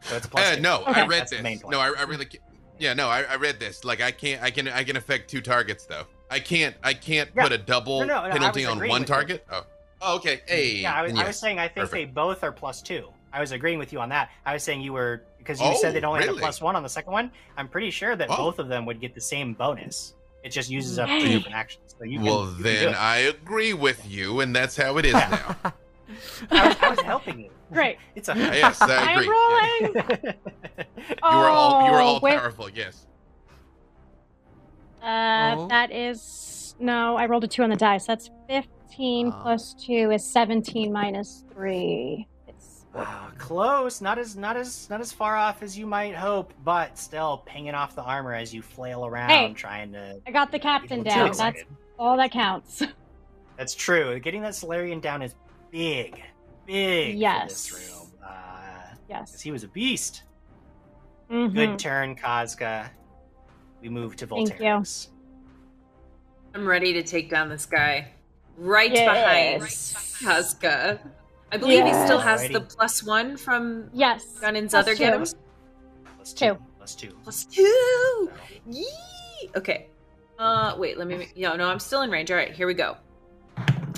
So it's a plus Uh, two. no, Okay. I read That's this. No, I, I really. ca- Yeah, no, I, I read this. Like, I can't. I can. I can affect two targets though. I can't. I can't Yeah. put a double No, no, no, I penalty was on agreeing one target. Oh. oh, okay. Hey. Yeah, I was, I was saying I think Perfect. they both are plus two. I was agreeing with you on that. I was saying you were because you Oh, said they'd only had a plus one on the second one. I'm pretty sure that Oh. both of them would get the same bonus. It just uses up two different actions. So you can, well, you can do then it. I agree with you, and that's how it is now. I, was, I was helping you. Great. It's a. yes, I agree. I'm agree. rolling. You are all. You are Oh, all with- powerful. Yes. Uh, Oh. that is no. I rolled a two on the dice. That's fifteen Ah. plus two is seventeen minus three. It's Ah, close, not as not as not as far off as you might hope, but still pinging off the armor as you flail around Hey. trying to. I got the captain down. That's all that counts. That's true. Getting that Solarian down is big, big Yes. for this room. Uh, 'cause yes. he was a beast. Mhm. Good turn, Kazka. We move to Thank you. I'm ready to take down this guy. Right Yes. behind Kazka. I believe he still has Alrighty. the plus one from Yes. Gunnin's Plus other two. get. Plus Two. two. Plus two. Plus two. Yee! Okay. Uh, wait. Let me. Make, no, no. I'm still in range. All right. Here we go.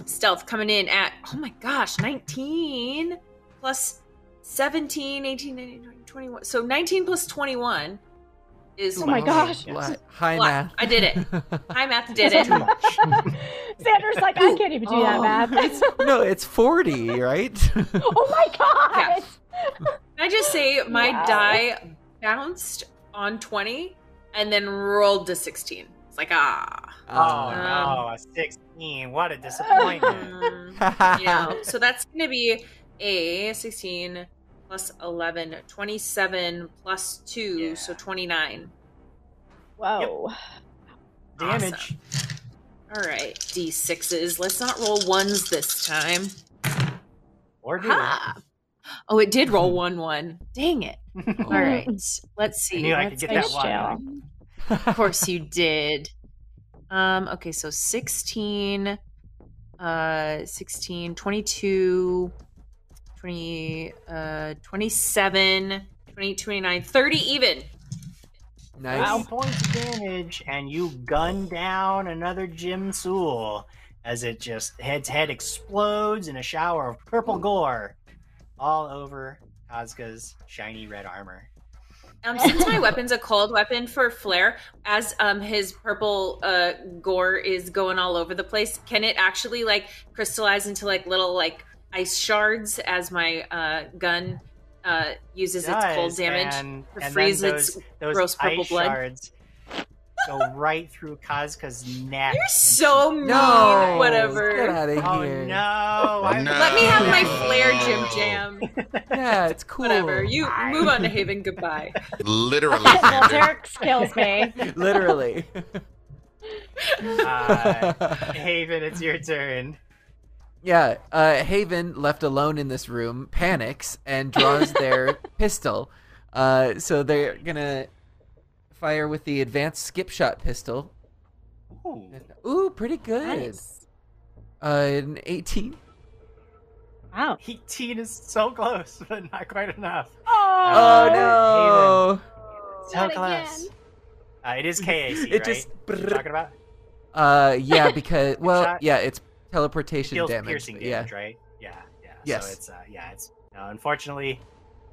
Stealth coming in at oh my gosh, 19 plus 17, 18, 19, 20, 21. So 19 plus 21 is Oh my gosh. Yes. Li- High math. I did it. High math did it. Too much. Sanders like I can't even do that Oh. math. no, it's 40, right? oh my god! Can I just say my Wow. die bounced on 20 and then rolled to 16. It's like ah. Oh Um, no, a 16. What a disappointment. Mm, you know, so that's going to be a 16 plus 11, 27 plus 2, Yeah. so 29. Whoa. Damage. All right, d6s. Let's not roll ones this time. Or do. Ha! Oh, it did roll 1 1. Dang it. All right, let's see. I knew I could get that one. Of course you did. Um, okay, so 16, uh, 16, 22, 20, uh, 27, 20, 29, 30 even. nice. 30 points of damage, and you gun down another Jim Sewell as it just head's head explodes in a shower of purple gore all over Kazka's shiny red armor. Um, since my weapon's a cold weapon for Flare, as um his purple uh gore is going all over the place, can it actually like crystallize into like little like ice shards as my uh gun uh uses its cold damage and, to and freeze then its those, those gross purple ice blood? shards go right through Kazka's neck. You're so mean. No, Whatever. Get out of Oh here. no! I- No. Let me have my flare, Jim Jam. Yeah, it's cool. Whatever. You move on to Haven. Goodbye. Literally. Well, Derek kills me. Literally. Uh, Haven, it's your turn. Yeah, uh, Haven, left alone in this room, panics and draws their pistol. Uh, so they're gonna fire with the advanced skip shot pistol. Ooh. Ooh, pretty good. Nice. Uh, an 18. Wow. 18 is so close, but not quite enough. Oh, Uh, no! So Not close. Uh, it is KAC, It right? just What you're talking about Uh, yeah, because well, yeah, it's teleportation deals damage. piercing but damage, yeah, right? Yeah, yeah. Yes. So it's uh, yeah, it's no, unfortunately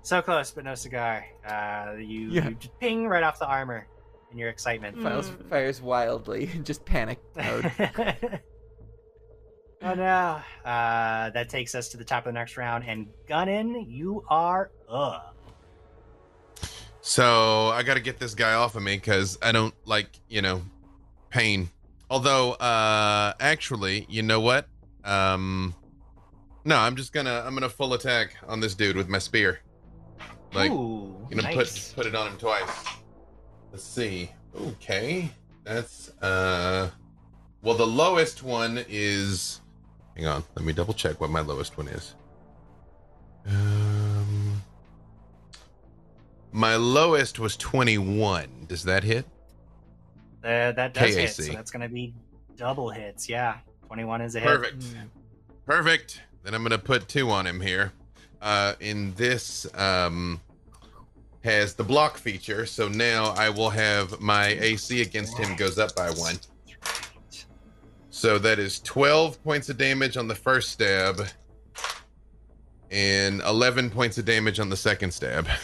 so close, but no cigar. Uh, you, Yeah. you just ping right off the armor in your excitement. Files, Mm. fires wildly, just panic mode. oh no! Uh, that takes us to the top of the next round, and Gunnin, you are up. So I got to get this guy off of me because I don't like, you know, pain. Although, uh, actually, you know what? Um, no, I'm just gonna I'm gonna full attack on this dude with my spear. Like, Ooh, gonna nice. put put it on him twice. Let's see. Okay, that's uh, well, the lowest one is. Hang on, let me double check what my lowest one is. Um, my lowest was 21. Does that hit? Uh, that does hit, so that's gonna be double hits. Yeah, twenty-one is a hit. Perfect. Perfect. Then I'm gonna put two on him here. Uh, in this um, has the block feature, so now I will have my AC against him goes up by one. So that is 12 points of damage on the first stab, and 11 points of damage on the second stab.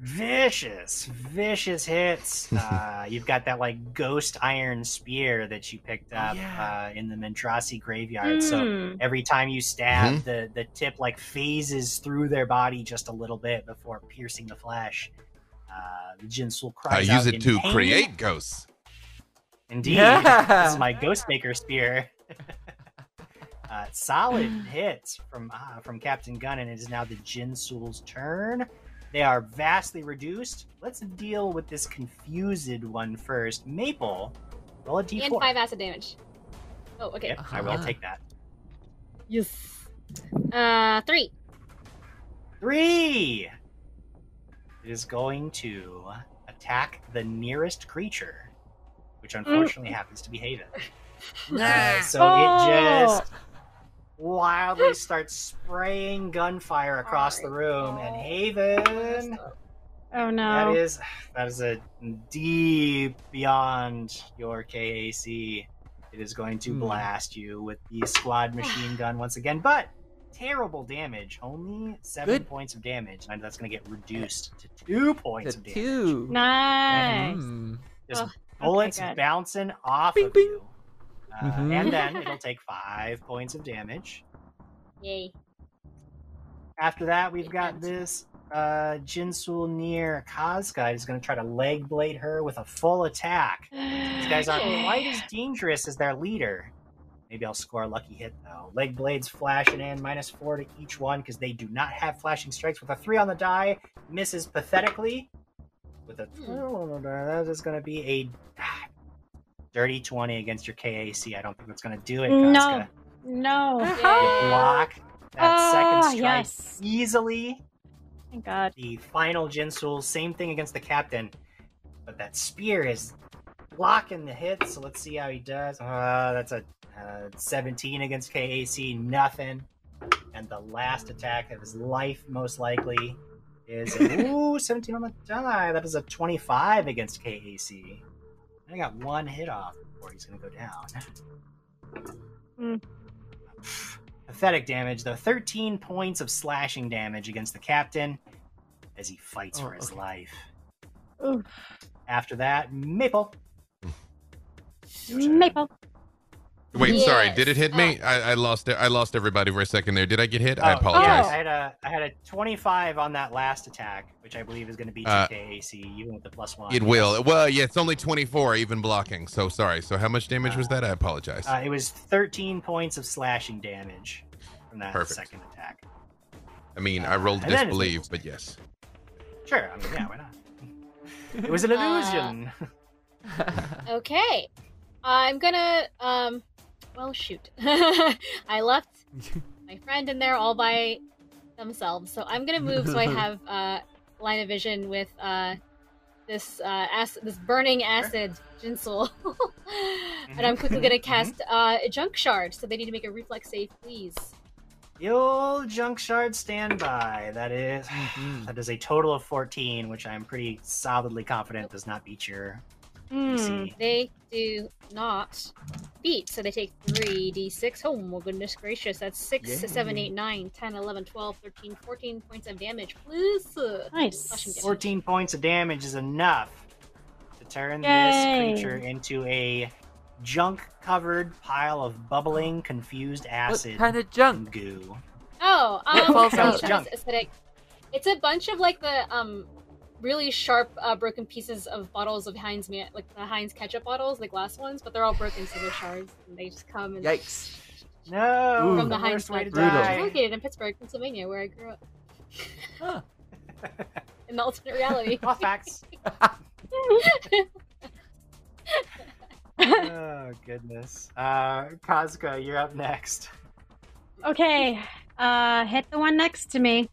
Vicious, vicious hits. Uh, you've got that like ghost iron spear that you picked up yeah. uh, in the Mendrasi graveyard. So Mm. every time you stab, Mhm. the the tip like phases through their body just a little bit before piercing the flesh. Uh, the Jinsul I use out it to pain. create ghosts. Indeed, Yeah. this is my ghost maker spear. Uh, solid hits from uh, from Captain Gun, and it is now the Jinsul's turn. They are vastly reduced. Let's deal with this confused one first. Maple, roll a d4. And five acid damage. Oh, okay. Yep, I will Uh-huh. take that. Yes. Uh, three. Three. It is going to attack the nearest creature, which unfortunately happens to be Haven. Uh, so Oh. it just wildly starts spraying gunfire across the room, and Haven. Oh no. That is that is a deep beyond your KAC. It is going to Hmm. blast you with the squad machine gun once again, but terrible damage. Only seven Good. points of damage, and that's going to get reduced to two points The of damage. two. Nice. Mm. Just Ugh, bullets good. bouncing off Bing, of bing. you, uh, Mhm. and then it'll take five points of damage. Yay. After that, we've Big got hands. this uh, Jinsul near Kazkai is going to try to leg blade her with a full attack. These guys aren't quite as dangerous as their leader. Maybe I'll score a lucky hit though. Leg blades flashing in, minus four to each one because they do not have flashing strikes. With a three on the die, misses pathetically. With a two on the die, that is going to be a ah, dirty twenty against your KAC. I don't think that's going to do it. No. Kazka. No. You Yay. block that Ah, second strike yes. easily. Thank God. The final Jinsul, same thing against the captain, but that spear is blocking the hit. So let's see how he does. Uh, that's a uh, 17 against KAC, nothing. And the last attack of his life, most likely, is a, ooh 17 on the die. That is a 25 against KAC. I got one hit off before he's going to go down. Hmm. Pathetic damage, though. 13 points of slashing damage against the captain as he fights Oh, for his okay. life. Oof. After that, Maple. Maple. Wait, sorry. Did it hit me? I, I lost it. I lost everybody for a second there. Did I get hit? I Oh, apologize. I had a I had a 25 on that last attack, which I believe is going to be Uh, KAC, even with the plus one. It will. Well, yeah, it's only 24 even blocking. So sorry. So how much damage was that? I apologize. Uh, it was 13 points of slashing damage from that Perfect. second attack. I mean, I rolled and then it's disbelieve, but yes. Sure, I mean, yeah, why not? It was an illusion. Okay. I'm gonna um well shoot. I left my friend in there all by themselves. So I'm gonna move so I have uh line of vision with uh this uh acid, this burning acid Jinsul. and I'm quickly gonna Mhm. cast uh a junk shard, so they need to make a reflex save, please. The old junk shard standby. That is Mhm. that is a total of 14, which I'm pretty solidly confident does not beat your DC. They do not beat, so they take 3d6. Oh my goodness gracious, that's 6, Yay. 7, 8, 9, 10, 11, 12, 13, 14 points of damage. Please. uh, Nice. 14 points of damage is enough to turn Yay. this creature into a junk covered pile of bubbling, confused acid. what acid kind of junk? goo. Oh, What um, falls okay, out? Junk. it's aesthetic. It's a bunch of like the um really sharp uh, broken pieces of bottles of Heinz like the Heinz ketchup bottles, the glass ones, but they're all broken, so they're shards, and they just come and Yikes. No, Ooh. the from the Heinz worst way to plant. Brutal. It's located in Pittsburgh, Pennsylvania, where I grew up. Huh. In the alternate reality. Cloth facts. oh goodness. Uh, Kazka, you're up next. Okay. Uh, hit the one next to me.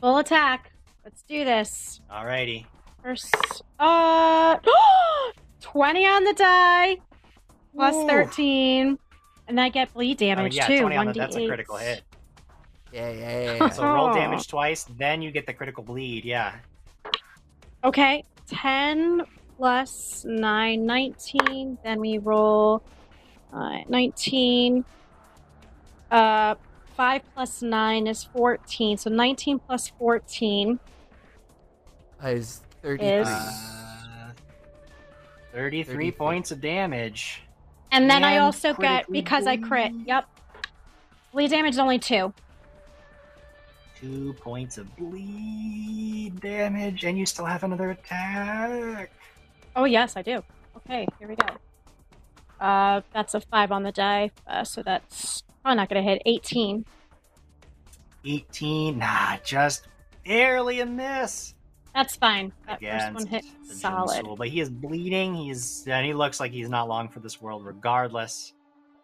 Full attack. Let's do this. Alrighty. First, uh, 20 on the die, plus Ooh. 13, and I get bleed I mean, damage yeah, too. 20 on the, 1d8. that's a critical hit. Yeah, yeah, yeah. So roll Oh. damage twice, then you get the critical bleed. Yeah. Okay, 10 plus 9, 19. Then we roll uh, 19. Uh, 5 plus 9 is 14. So 19 plus 14. Is 33. Is- Uh, 33 33. points of damage. And then I also get, critically because I crit, yep. Bleed damage is only 2. Two points of bleed damage, and you still have another attack. Oh, yes, I do. Okay, here we go. Uh, that's a five on the die, uh, so that's probably not going to hit. 18. 18. Nah, just barely a miss. That's fine. That Against first one hit solid. Jinsul, but he is bleeding. He's and he looks like he's not long for this world, regardless.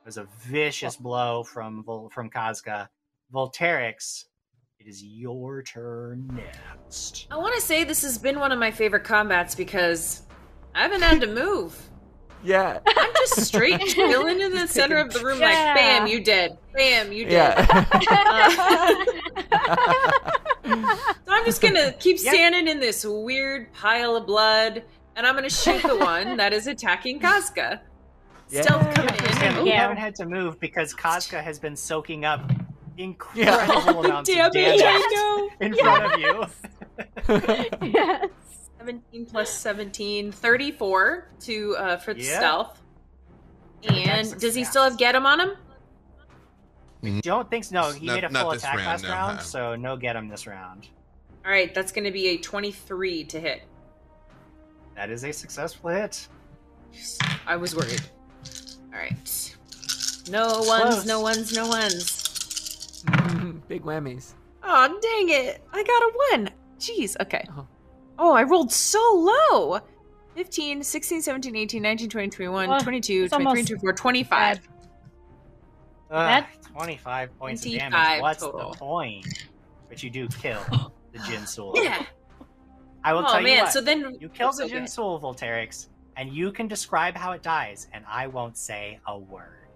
It was a vicious blow from Vol- from Kazka. Volterix, it is your turn next. I want to say this has been one of my favorite combats because I haven't had to move. Yeah. I'm just straight chilling in the center of the room, Yeah. like, bam, you dead. Bam, you dead. Yeah. So I'm just gonna keep Yep. standing in this weird pile of blood, and I'm gonna shoot the one that is attacking Kazka. Yeah. Stealth coming Understand that in. you Yeah. haven't had to move because Kazka has been soaking up incredible amounts Damn of it, damage I know. in front of you. yes. 17 plus 17, 34 to uh, for the Yeah. stealth. And does he still have success. get him on him? Don't think so. No, he Not- made a full attack round, last no. round, uh-uh. so no get him this round. All right, that's going to be a 23 to hit. That is a successful hit. I was worried. All right. No ones, Close. no ones, no ones. Big whammies. Oh, dang it. I got a one. Jeez, okay. Oh. Oh, I rolled so low. 15, 16, 17, 18, 19, 20, 21, Well, 22, 23, almost 24, 25. bad. Ugh, That- 25 points of damage. What's total. the point? But you do kill the Jinsul. Yeah. I will Oh, tell man. you what. So then. you kill the okay. Jinsul, Volterix, and you can describe how it dies, and I won't say a word.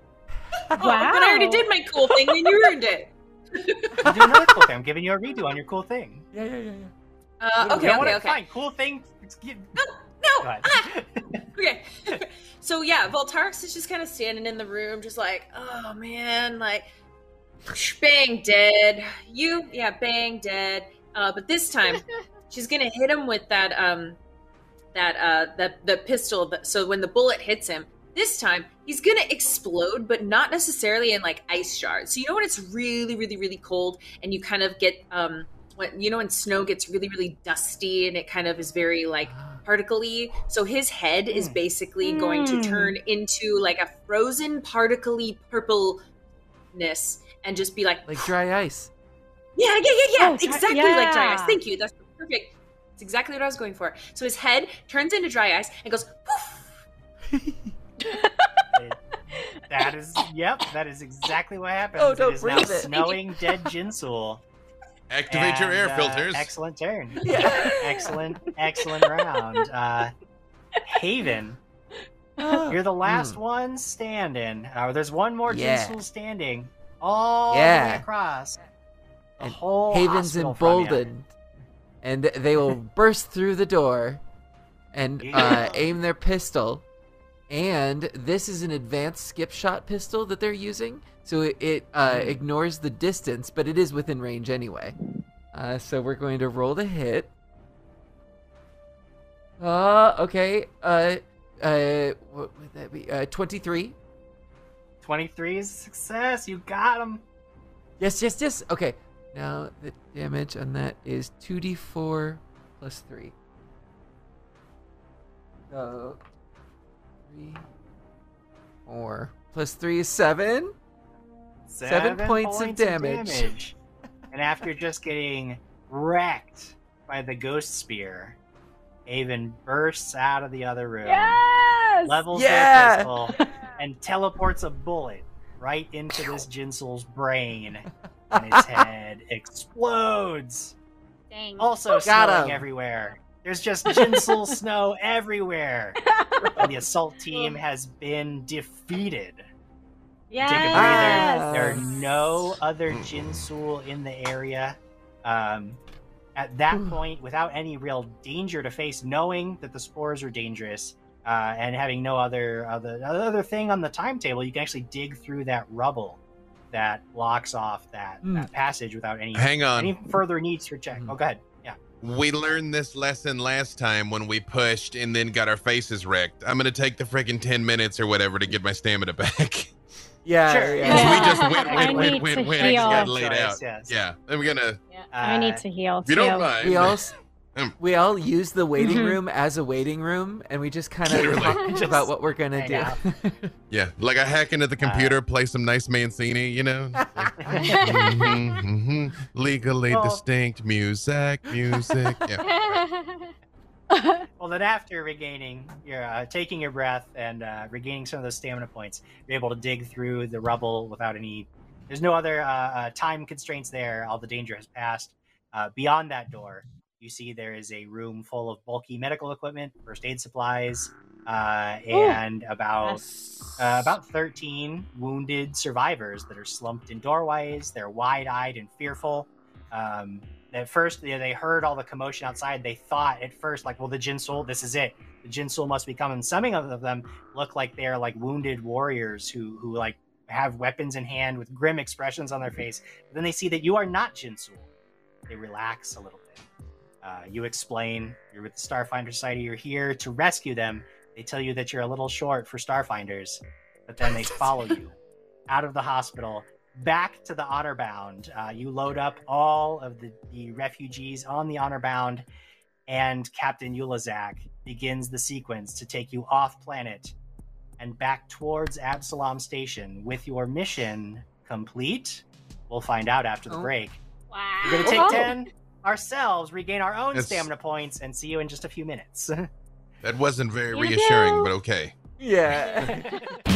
Oh, but I already did my cool thing, and you ruined it. You do another cool thing. I'm giving you a redo on your cool thing. Yeah, yeah, yeah, yeah. Uh, okay, know what? okay, okay. Fine. Cool thing. Give- No, Go ahead. ah, okay. so yeah, Volterix is just kind of standing in the room, just like, oh man, like, bang, dead. You, yeah, bang, dead. Uh, but this time, she's gonna hit him with that, um, that, uh, that the pistol. That, so when the bullet hits him, this time he's gonna explode, but not necessarily in like ice shards. So you know when it's really, really, really cold, and you kind of get, um, when you know when snow gets really, really dusty, and it kind of is very like particly. So his head is Mm. basically going to Mm. turn into like a frozen particly purpleness and just be like, Like dry ice. yeah, yeah, yeah, yeah, Oh, dry- exactly like dry ice. Thank you. That's perfect. It's exactly what I was going for. So his head turns into dry ice and goes poof. that is, yep, that is exactly what happens. Oh, don't it is now it. snowing dead Jinsul. Activate your air uh, filters. excellent turn. Yeah. excellent, excellent round. Uh, Haven, you're the last one standing. Uh, there's one more Yeah. Jinsul standing all the way Yeah. across. The And whole Haven's hospital from you. emboldened, and they will burst through the door and uh, aim their pistol. And this is an advanced skip shot pistol that they're using, so it, it uh, Hmm. ignores the distance, but it is within range anyway. Uh, so we're going to roll the hit. Uh, okay. Uh, uh, what would that be? Uh, twenty-three. 23 is a success. You got him. Yes, yes, yes. Okay. Now the damage on that is 2d4 plus 3. So 3 4 plus 3 is 7. Seven points of damage. and after just getting wrecked by the ghost spear, Avon bursts out of the other room, Yes! levels Yeah! their pistol, and teleports a bullet right into this Jinsul's brain, and his head explodes. Dang. Also Got snowing him. everywhere. There's just Jinsul snow everywhere. And the assault team has been defeated. yes! Take a breather. There are no other Jinsul in the area. Um, at that Hmm. point, without any real danger to face, knowing that the spores are dangerous, uh, and having no other other other thing on the timetable, you can actually dig through that rubble that blocks off that, Hmm. that passage without any Hang on. any further needs for check. Hmm. Oh, go ahead. Yeah. We learned this lesson last time when we pushed and then got our faces wrecked. I'm gonna take the freaking 10 minutes or whatever to get my stamina back. Yeah. Sure. yeah. Because we just went, I went, went, need went, to went, and heal. got laid Choice, out. yes. Yeah, I'm gonna. I Uh, need to heal If you don't mind. We also we all use the waiting Mhm. room as a waiting room, and we just kind of talk Just about what we're gonna hang do. Yeah, like I hack into the computer, play some nice Mancini, you know. Mhm, mhm. Legally Well- distinct music, music. Yeah. Well, then after regaining, you're uh, taking your breath and uh, regaining some of those stamina points, you're able to dig through the rubble without any. There's no other uh, uh, time constraints there. All the danger has passed. Uh, beyond that door, you see there is a room full of bulky medical equipment, first aid supplies, uh, and about uh, about 13 wounded survivors that are slumped in doorways. They're wide eyed and fearful. Um, at first, they, they heard all the commotion outside. They thought at first, like, well, the Jinsul, this is it. The Jinsul must be coming. Some of them look like they're like wounded warriors who, who like have weapons in hand with grim expressions on their face. But then they see that you are not Jinsul. They relax a little bit. Uh, you explain you're with the Starfinder Society. You're here to rescue them. They tell you that you're a little short for Starfinders, but then they follow you out of the hospital back to the honor bound. Uh, you load up all of the, the refugees on the honor bound, and Captain Ulazak begins the sequence to take you off planet and back towards Absalom Station with your mission complete. We'll find out after the Oh. break. wow. We're going to take Oh. 10 ourselves, regain our own It's- stamina points, and see you in just a few minutes. That wasn't very You reassuring, do. but okay. Yeah.